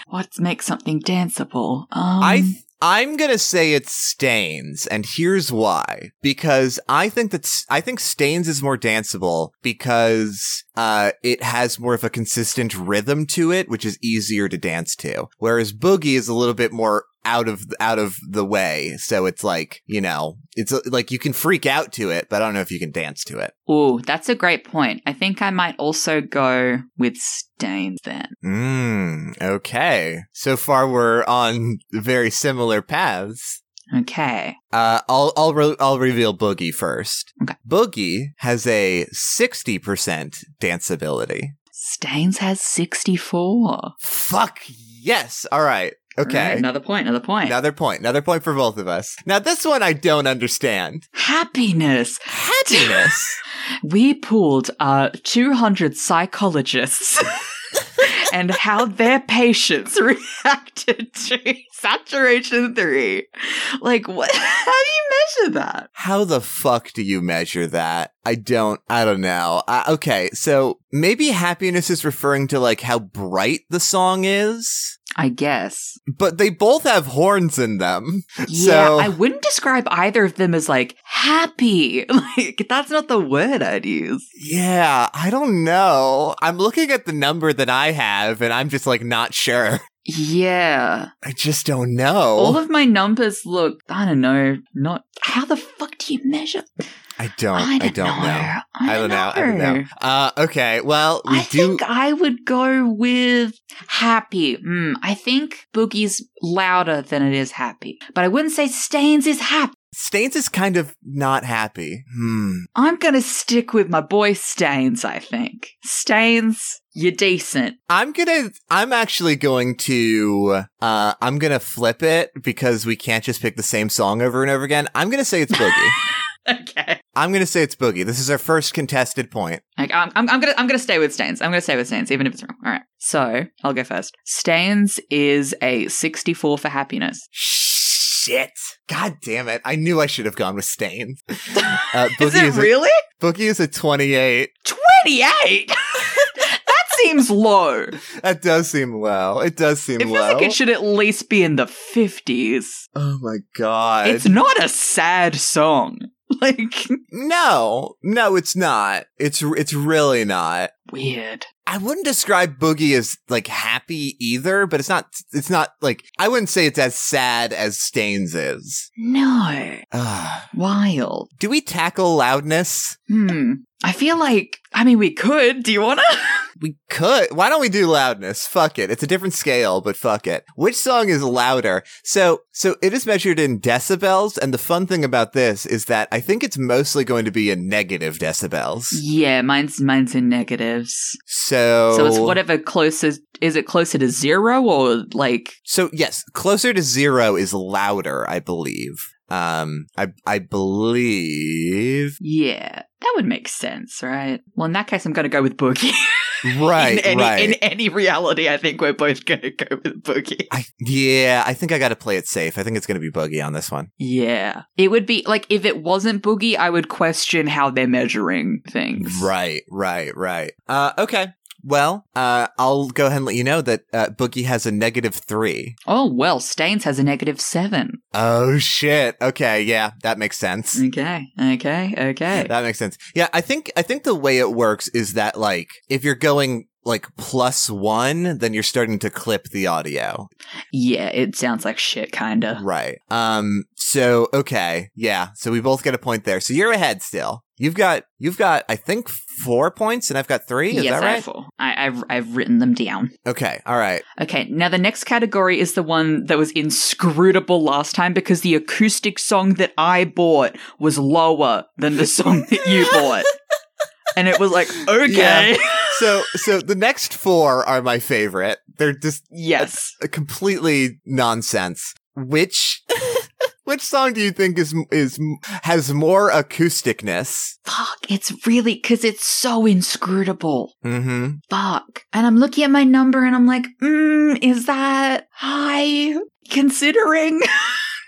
What makes something danceable? Um, I th- I'm gonna say it's Stains, and here's why. Because I think that I think Stains is more danceable because uh it has more of a consistent rhythm to it, which is easier to dance to. Whereas Boogie is a little bit more out of out of the way, so it's like you know, it's like you can freak out to it, but I don't know if you can dance to it. Ooh, that's a great point. I think I might also go with stains then. Mm, okay. So far, we're on very similar paths. Okay. Uh, I'll I'll re- I'll reveal Boogie first. Okay. Boogie has a sixty percent danceability. Stains has 64. Fuck yes! All right. Okay. Right, another point, another point. Another point. Another point for both of us. Now, this one I don't understand. Happiness. Happiness. [LAUGHS] We pulled uh 200 psychologists [LAUGHS] and how their patients [LAUGHS] reacted to saturation 3. Like what how do you measure that? How the fuck do you measure that? I don't, I don't know. Uh, okay, so maybe happiness is referring to like how bright the song is, I guess. but they both have horns in them. Yeah, So- I wouldn't describe either of them as like happy. [LAUGHS] Like that's not the word I'd use. Yeah, I don't know. I'm looking at the number that I have and I'm just like not sure. Yeah. I just don't know. All of my numbers look, I don't know, not how the fuck do you measure? I don't, I I don't know. know. I don't know. I don't know. Uh, okay. Well, we I do. think I would go with happy. Mm, I think Boogie's louder than it is happy, but I wouldn't say Stains is happy. Stains is kind of not happy. Hmm. I'm gonna stick with my boy Stains. I think Stains, you're decent. I'm gonna. I'm actually going to. Uh, I'm gonna flip it because we can't just pick the same song over and over again. I'm gonna say it's [LAUGHS] Boogie. [LAUGHS] Okay. I'm gonna say it's Boogie. This is our first contested point. Like, I'm, I'm, I'm gonna I'm gonna stay with Stains. I'm gonna stay with Stains, even if it's wrong. All right. So I'll go first. Stains is a 64 for happiness. Shit. God damn it. I knew I should have gone with Stains. [LAUGHS] Uh, Is Boogie it is a, really Boogie is a 28. 28? [LAUGHS] that seems low. That does seem low. It does seem It feels low. like it should at least be in the 50s. oh my god. It's not a sad song. [LAUGHS] Like, no, no, it's not. It's it's really not. weird. I wouldn't describe Boogie as like happy either, but it's not. It's not like I wouldn't say it's as sad as Stains is. No. Ah. [SIGHS] Wild. Do we tackle loudness? Hmm. I feel like, I mean, we could. Do you want to? [LAUGHS] We could. Why don't we do loudness? Fuck it. It's a different scale, but fuck it. Which song is louder? So, so it is measured in decibels, and the fun thing about this is that I think it's mostly going to be in negative decibels. yeah, mine's mine's in negatives. So, So it's whatever closest, Is it closer to zero or like? So yes, closer to zero is louder, I believe. Um, I I believe. Yeah, that would make sense, right? Well, in that case, I'm going to go with Boogie. [LAUGHS] Right, in any, right. In any reality, I think we're both going to go with Boogie. I yeah, I think I got to play it safe. I think it's going to be boogie on this one. Yeah. It would be like if it wasn't Boogie, I would question how they're measuring things. Right, right, right. Uh, okay. Well, uh, I'll go ahead and let you know that uh, Boogie has a negative three. Oh, well, Stains has a negative seven. Oh shit. Okay, yeah, that makes sense. Okay. Okay. Okay. That makes sense. Yeah, I think I think the way it works is that like if you're going like plus one, then you're starting to clip the audio. yeah, it sounds like shit, kinda. Right. Um. So okay. Yeah. So we both get a point there. So you're ahead still. You've got you've got I think four points, and I've got three. Is yes, that I right? have four. I, I've I've written them down. Okay. All right. Okay, now the next category is the one that was inscrutable last time because the acoustic song that I bought was lower than the song that you [LAUGHS] bought. And it was like, okay. Yeah. So [LAUGHS] so the next four are my favorite. They're just yes. completely nonsense. Which [LAUGHS] which song do you think is is has more acousticness? Fuck, it's really because it's so inscrutable. Mm-hmm. Fuck. And I'm looking at my number and I'm like, mm, is that high considering? [LAUGHS]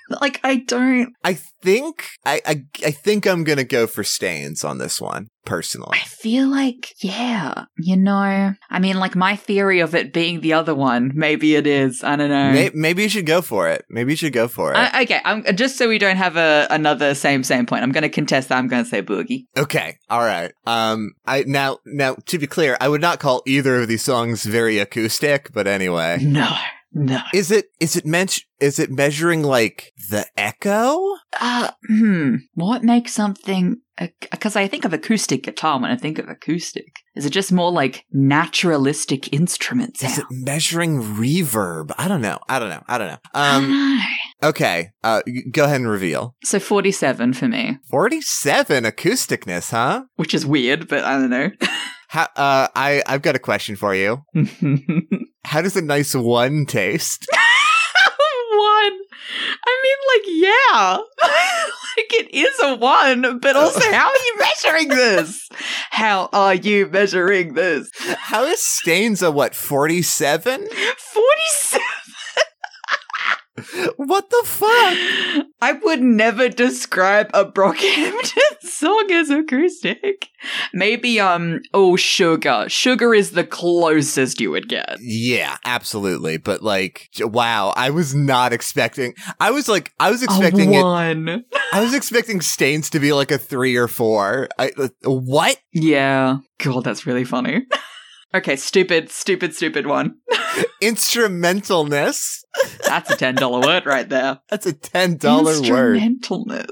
like, I don't. I think I, I I think I'm gonna go for stains on this one personally. I feel like, yeah, you know. I mean, like my theory of it being the other one, maybe it is. I don't know. Maybe, maybe you should go for it. Maybe you should go for it. I, okay, I'm, just so we don't have a another same same point. I'm going to contest that. I'm going to say boogie. okay, all right. Um, I now now to be clear, I would not call either of these songs very acoustic, but anyway, No, no. is it is it meant is it measuring like the echo? Uh, hmm. What makes something? Because I think of acoustic guitar when I think of acoustic. Is it just more like naturalistic instrument sound? Is it measuring reverb? I don't know. I don't know. I don't know. I don't Um, know. okay. Uh, go ahead and reveal. So 47 for me, Forty-seven acousticness, huh? which is weird, but I don't know. How, uh, I I've got a question for you. [LAUGHS] how does a nice one taste? [LAUGHS] one. I mean, like, yeah, [LAUGHS] like it is a one, but [LAUGHS] also, how are you measuring this? How are you measuring this? How is stains a what? Forty-seven. Forty-seven. What the fuck? I would never describe a Brockhampton [LAUGHS] song as acoustic. Maybe um oh sugar. Sugar is the closest you would get. Yeah, absolutely. But like, wow, I was not expecting. I was like, I was expecting a it. one. I was expecting Stains to be like a three or four. I, uh, what? Yeah. God, that's really funny. [LAUGHS] okay, stupid, stupid, stupid one. [LAUGHS] Instrumentalness. That's a ten dollar word right there. That's a ten dollar word. Instrumentalness.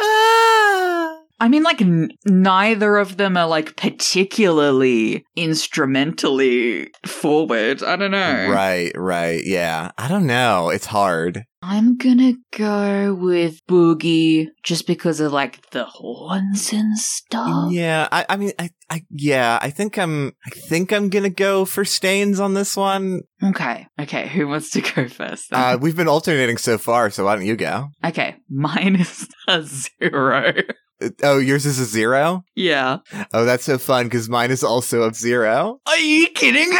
Ah. I mean, like, n- neither of them are like particularly instrumentally forward. I don't know. Right, right, yeah. I don't know. It's hard. I'm gonna go with Boogie just because of like the horns and stuff. Yeah, I, I mean, I, I, yeah, I think I'm, I think I'm gonna go for Stains on this one. Okay, okay, who wants to go first? then? Uh, we've been alternating so far, so why don't you go? okay, mine is a zero. Uh, Oh, yours is a zero? yeah. Oh, that's so fun because mine is also a zero. Are you kidding?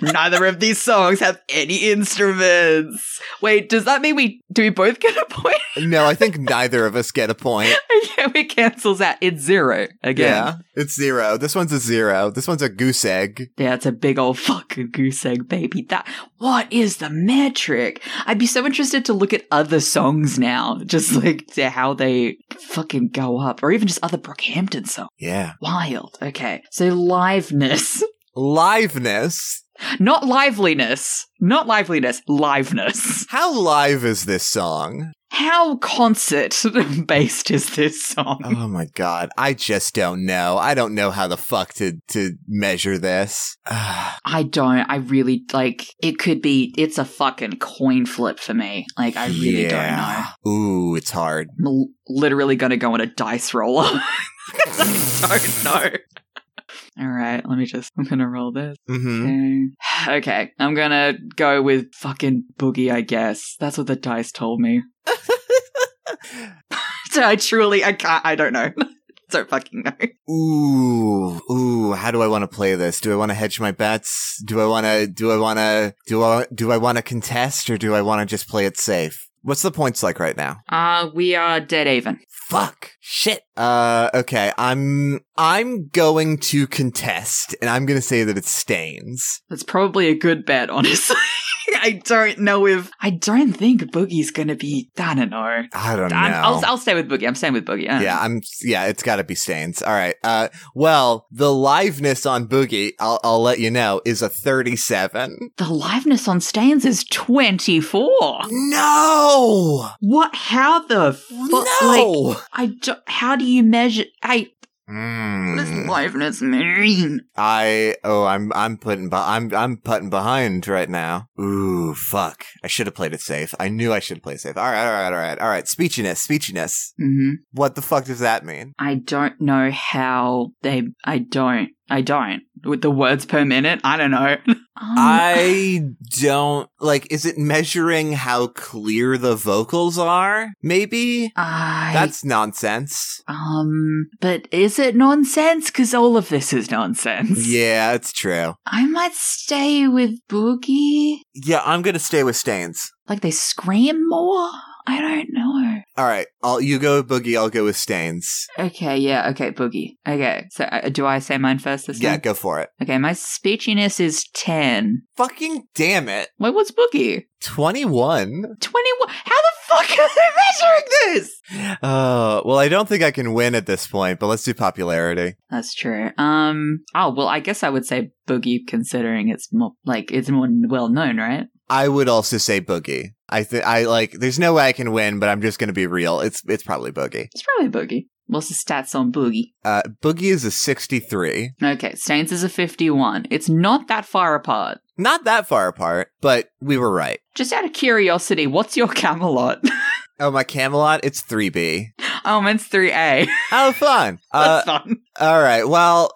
Neither of these songs have any instruments. Wait, does that mean we do we both get a point? No, I think [LAUGHS] neither of us get a point. yeah, it cancels out. It's zero again. Yeah, it's zero. This one's a zero. This one's a goose egg. Yeah, it's a big old fucking goose egg, baby. That what is the metric? I'd be so interested to look at other songs now, just like to how they fucking go up, or even just other Brockhampton songs. Yeah. Wild. Okay, so liveness, Liveness. Not liveliness, not liveliness, liveness. How live is this song? How concert [LAUGHS] based is this song? Oh my god. I just don't know. I don't know how the fuck to, to measure this. [SIGHS] I don't. I really like. It could be. It's a fucking coin flip for me. Like I really don't know. Ooh, it's hard. I'm literally going to go on a dice roller. [LAUGHS] I don't know. All right, let me just. I'm to roll this. hmm Okay. [SIGHS] okay, I'm to go with fucking Boogie, I guess. That's what the dice told me. [LAUGHS] [LAUGHS] I truly. I can't. I don't know. [LAUGHS] don't fucking know. Ooh, ooh, how do I want to play this? Do I want to hedge my bets? Do I want to, do I want to, do I, do I want to contest or do I want to just play it safe? What's the points like right now? Uh, we are dead even. Fuck. Shit. Uh, okay. I'm, I'm going to contest and I'm going to say that it stains. That's probably a good bet, honestly. [LAUGHS] [LAUGHS] I don't know if. I don't think Boogie's to be. I don't know. I don't know. I'm, I'll, I'll stay with Boogie. I'm staying with Boogie. I yeah. I'm. Yeah, it's got to be stains. All right. Uh, well, the liveness on Boogie, I'll, I'll let you know, is a 37. The liveness on Stains is 24. No, What? How the fuck? no. Like, I don't. how do you measure? I Mm. what does liveness mean? I oh I'm I'm putting be- I'm I'm putting behind right now. Ooh fuck! I should have played it safe. I knew I should have played safe. All right, all right, all right, all right. Speechiness, speechiness. hmm What the fuck does that mean? I don't know how they. I don't. I don't. With the words per minute, I don't know. [LAUGHS] Um, I don't like. Is it measuring how clear the vocals are? Maybe I that's nonsense. um. But is it nonsense? Because all of this is nonsense. Yeah, it's true. I might stay with Boogie. Yeah, I'm gonna stay with stains. Like they scream more. I don't know. All right, I'll you go with boogie. I'll go with stains. Okay, yeah, okay, Boogie. Okay, so uh, do I say mine first this Yeah, time? go for it. Okay, my speechiness is 10. Fucking damn it! Wait, what's Boogie? Twenty one. 21. How the fuck are they measuring this? Oh, well, I don't think I can win at this point, but let's do popularity. That's true. Um, oh, well, I guess I would say Boogie considering it's more, like, it's more well known, right? I would also say Boogie. I think I like. There's no way I can win, but I'm just gonna be real. It's it's probably Boogie. It's probably Boogie. What's the stats on Boogie? Uh, Boogie is a 63. Okay, Stains is a 51. It's not that far apart. Not that far apart, but we were right. Just out of curiosity, what's your Camelot? [LAUGHS] Oh, my Camelot, it's 3B. Oh, mine's 3A. Oh, fun. [LAUGHS] Uh, That's fun. all right. Well,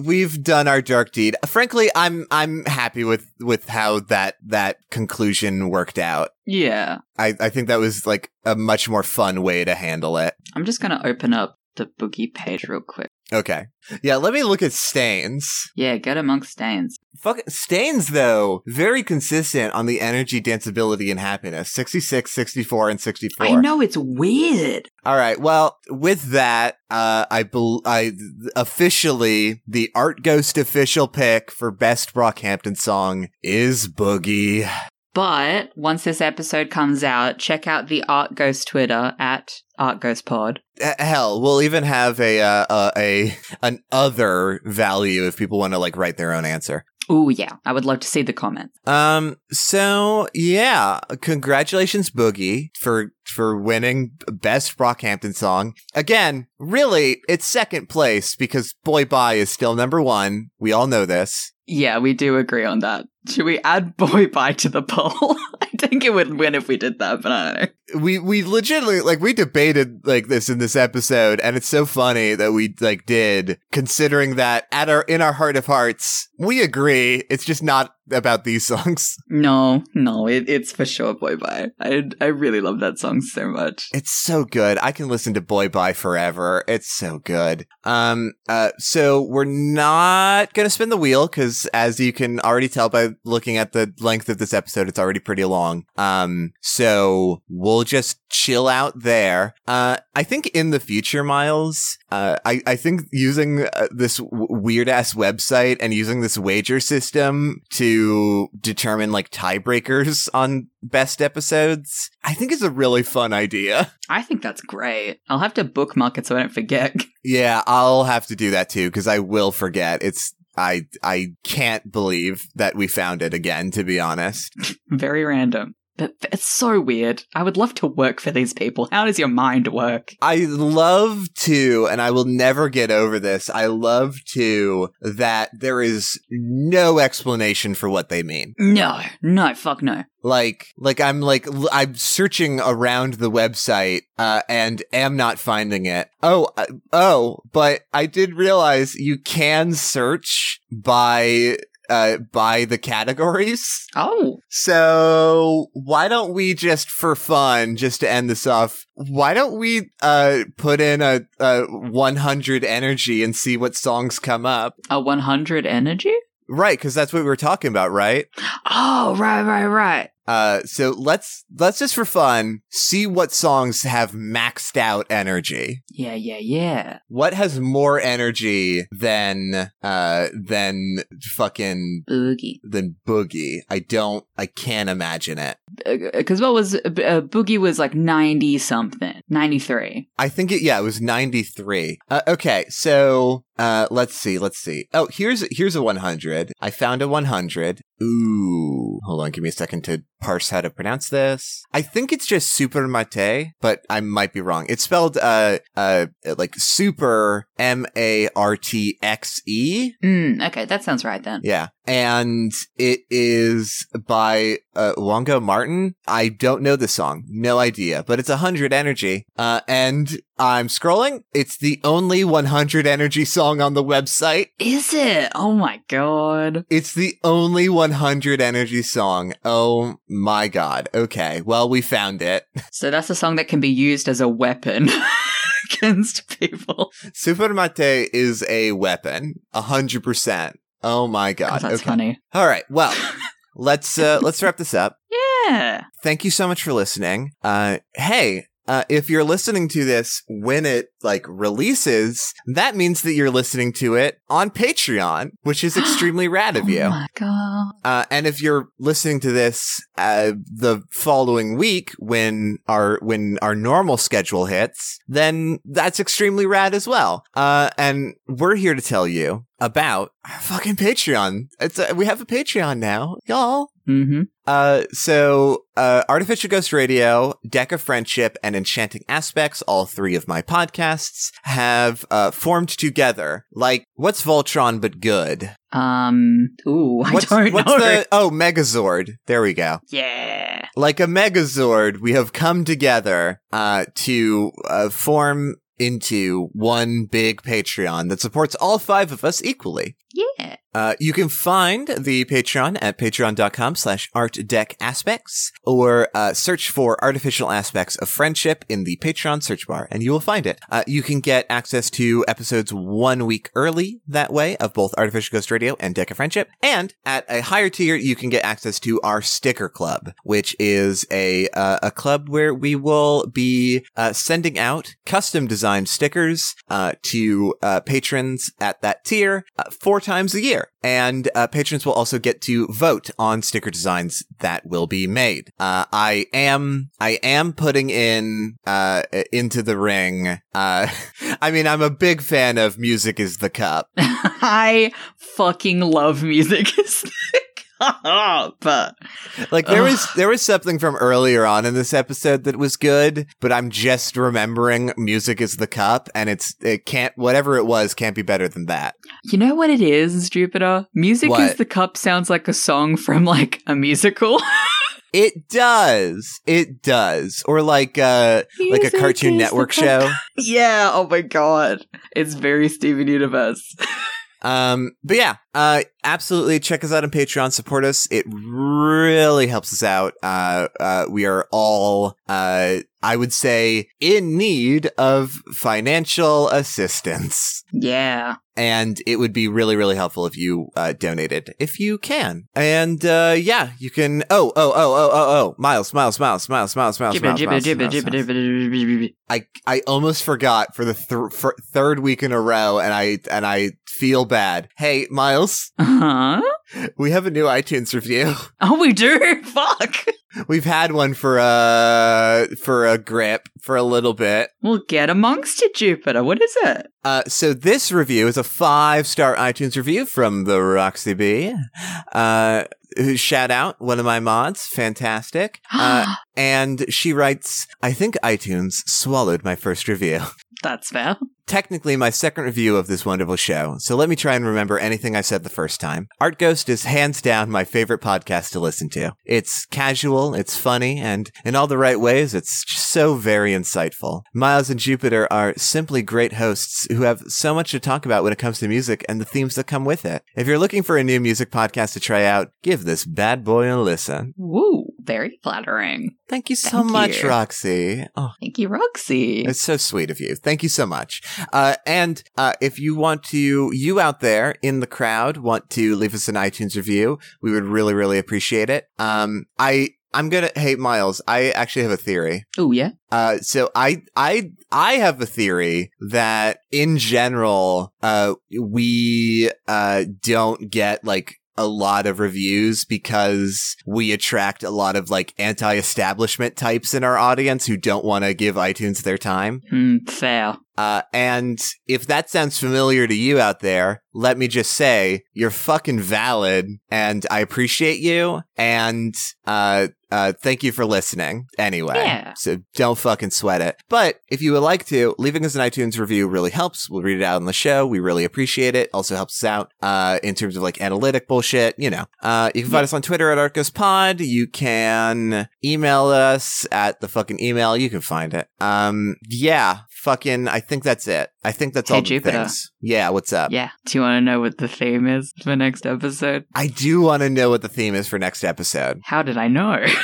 we've done our dark deed. Frankly, I'm I'm happy with with how that that conclusion worked out. Yeah. I I think that was like a much more fun way to handle it. I'm just going to open up the boogie page real quick. Okay. Yeah, let me look at stains. Yeah, get amongst stains. Fuck stains though, very consistent on the energy, danceability, and happiness. 66, 64, and 64. I know it's weird. All right. Well, with that, uh, I, bel I officially the Art Ghost official pick for best Brockhampton song is Boogie. But once this episode comes out, check out the Art Ghost Twitter at Art Ghost Pod. Hell, we'll even have a uh, uh, a an other value if people want to like write their own answer. Oh yeah, I would love to see the comments. Um. So yeah, congratulations, Boogie, for for winning best Brockhampton song. Again, really, it's second place because Boy Bye is still number one. We all know this. Yeah, we do agree on that. Should we add Boy Bye to the poll? [LAUGHS] I think it would win if we did that, but I don't know. We we legitimately like we debated like this in this episode, and it's so funny that we like did, considering that at our in our heart of hearts, we agree. It's just not about these [LAUGHS] songs. No, no, it, it's for sure Boy Bye. I I really love that song so much. It's so good. I can listen to Boy Bye forever. It's so good. Um, uh, so we're not gonna spin the wheel because, as you can already tell by looking at the length of this episode, it's already pretty long. Um, so we'll just chill out there. Uh, I think in the future, Miles, uh, I, I think using uh, this w- weird ass website and using this wager system to determine like tiebreakers on best episodes, I think is a really fun idea. I think that's great. I'll have to bookmark it so I don't forget. [LAUGHS] Yeah, I'll have to do that too because I will forget. It's I I can't believe that we found it again. To be honest, Very random. But it's so weird. I would love to work for these people. How does your mind work? I love to, and I will never get over this. I love to that there is no explanation for what they mean. No, no, fuck no. Like, like I'm like l- I'm searching around the website uh, and am not finding it. Oh, uh, oh, but I did realize you can search by uh by the categories. Oh, So why don't we just for fun, just to end this off, why don't we uh put in a, a 100 energy and see what songs come up? a 100 energy? Right, because that's what we were talking about, right? Oh, right, right, right. Uh, so let's let's just for fun see what songs have maxed out energy. Yeah, yeah, yeah. What has more energy than uh than fucking Boogie. than Boogie? I don't. I can't imagine it. Because what was, uh, Boogie was like 90 something. 93. I think it. Yeah, it was ninety three. Uh, okay, so uh, let's see. Let's see. Oh, here's here's a one hundred. I found a one hundred. Ooh, hold on. Give me a second to parse how to pronounce this. I think it's just super mate, but I might be wrong. It's spelled uh uh like super M A R T X E. Mm, okay, that sounds right then. Yeah. And it is by uh, Wongo Martin. I don't know the song. No idea, but it's 100 energy. Uh, and I'm scrolling. It's the only 100 energy song on the website. Is it? Oh my god. It's the only 100 energy song. Oh my god. Okay. Well, we found it. [LAUGHS] So that's a song that can be used as a weapon [LAUGHS] against people. Super Mate is a weapon. 100%. Oh my god. that's okay. funny. All right. Well, [LAUGHS] let's uh let's wrap this up. Yeah. thank you so much for listening. Uh, hey, uh, if you're listening to this when it like releases, that means that you're listening to it on Patreon, which is [GASPS] extremely rad of you. Oh my god. Uh, and if you're listening to this uh, the following week when our when our normal schedule hits, then that's extremely rad as well. Uh, and we're here to tell you about our fucking Patreon. It's a, we have a Patreon now, y'all. Mm-hmm. Uh, so, uh, Artificial Ghost Radio, Deck of Friendship, and Enchanting Aspects, all three of my podcasts, have, uh, formed together. Like, what's Voltron but good? Um. Ooh, I What's, don't what's know. the, oh, Megazord. There we go. yeah. like a megazord, we have come together uh, to uh, form into one big Patreon that supports all five of us equally. Yeah. Uh, you can find the Patreon at patreon.com slash artdeckaspects or uh, search for artificial aspects of friendship in the Patreon search bar and you will find it. Uh, you can get access to episodes one week early that way of both Artificial Ghost Radio and Deck of Friendship. And at a higher tier, you can get access to our sticker club, which is a, uh, a club where we will be uh, sending out custom designed stickers uh, to uh, patrons at that tier four times a year. And uh, patrons will also get to vote on sticker designs that will be made. Uh, I am I am putting in uh, into the ring. Uh, [LAUGHS] I mean, I'm a big fan of "Music Is the Cup." [LAUGHS] I fucking love music. [LAUGHS] but Like there was there was something from earlier on in this episode that was good, but I'm just remembering "Music Is the Cup," and it's it can't whatever it was can't be better than that. you know what it is, Jupiter? Music What? is the cup sounds like a song from like a musical. [LAUGHS] It does. It does. Or like uh like a Cartoon Network show. [LAUGHS] yeah, oh my god. It's very Steven Universe. Um, but yeah, uh, absolutely check us out on Patreon, support us. It really helps us out. Uh, uh, we are all, uh, I would say in need of financial assistance. Yeah. And it would be really, really helpful if you, uh, donated, if you can. And, uh, yeah, you can, oh, oh, oh, oh, oh, oh, Miles, Miles, Miles, Miles, Miles, Miles, Miles, Miles. I I almost forgot for the th- for third week in a row, and I and I feel bad. Hey, Miles, Uh-huh. We have a new iTunes review. [LAUGHS] Oh, we do? [LAUGHS] Fuck. We've had one for uh for a grip for a little bit. We'll get amongst it, Jupiter. What is it? Uh, so this review is a five star iTunes review from the Roxy B. Uh, who shout out one of my mods, fantastic. [GASPS] Uh, and she writes, "I think iTunes swallowed my first review." That's fair. Technically my second review of this wonderful show, so let me try and remember anything I said the first time. Art Ghost is hands down my favorite podcast to listen to. It's casual, it's funny, and in all the right ways, it's so very insightful. Miles and Jupiter are simply great hosts who have so much to talk about when it comes to music and the themes that come with it. If you're looking for a new music podcast to try out, give this bad boy a listen. Woo. Very flattering. Thank you so Thank much, you. Roxy. Oh, Thank you, Roxy. It's so sweet of you. Thank you so much. Uh, and uh, if you want to, you out there in the crowd want to leave us an iTunes review, we would really, really appreciate it. Um, I I'm gonna. Hey, Miles, I actually have a theory. oh, yeah. Uh, so I, I, I have a theory that in general, uh, we, uh, don't get like a lot of reviews because we attract a lot of like anti-establishment types in our audience who don't want to give iTunes their time. Hmm, fair. Uh, and if that sounds familiar to you out there, let me just say you're fucking valid and I appreciate you. And, uh, uh, thank you for listening anyway. Yeah. So don't fucking sweat it. But if you would like to, leaving us an iTunes review really helps. We'll read it out on the show. We really appreciate it. Also helps us out, uh, in terms of like analytic bullshit, you know. Uh, you can find us on Twitter at ArtGhostPod. You can email us at the fucking email. You can find it. Um, yeah, fucking, I think that's it. I think that's Hey, all the Jupiter. things. Yeah, what's up? Yeah. Do you want to know what the theme is for next episode? I do want to know what the theme is for next episode. How did I know? [LAUGHS]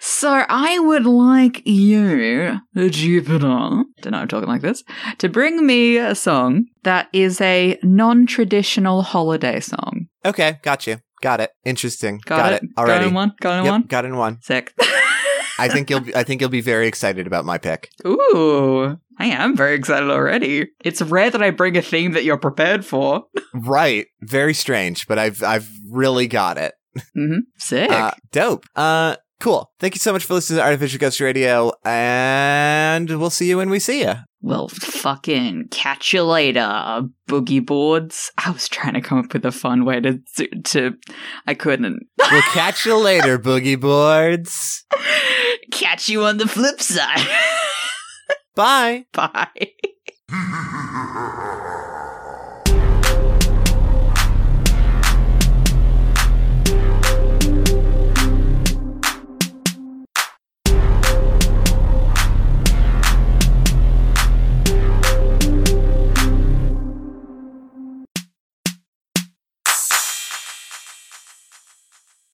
so I would like you, Jupiter, don't know I'm talking like this, to bring me a song that is a non-traditional holiday song. Okay, got you. Got it. Interesting. Got, it? already. Got in one? Got in Yep, one? got in one. Sick. [LAUGHS] I think you'll. Be, I think you'll be very excited about my pick. Ooh, I am very excited already. It's rare that I bring a theme that you're prepared for. Right. Very strange, but I've I've really got it. Hmm Sick. Uh, dope. Uh, cool. Thank you so much for listening to Artificial Ghost Radio, and we'll see you when we see you. well, fucking catch you later, boogie boards. I was trying to come up with a fun way to to. I couldn't. We'll catch you later, boogie boards. [LAUGHS] catch you on the flip side. [LAUGHS] Bye. Bye. [LAUGHS]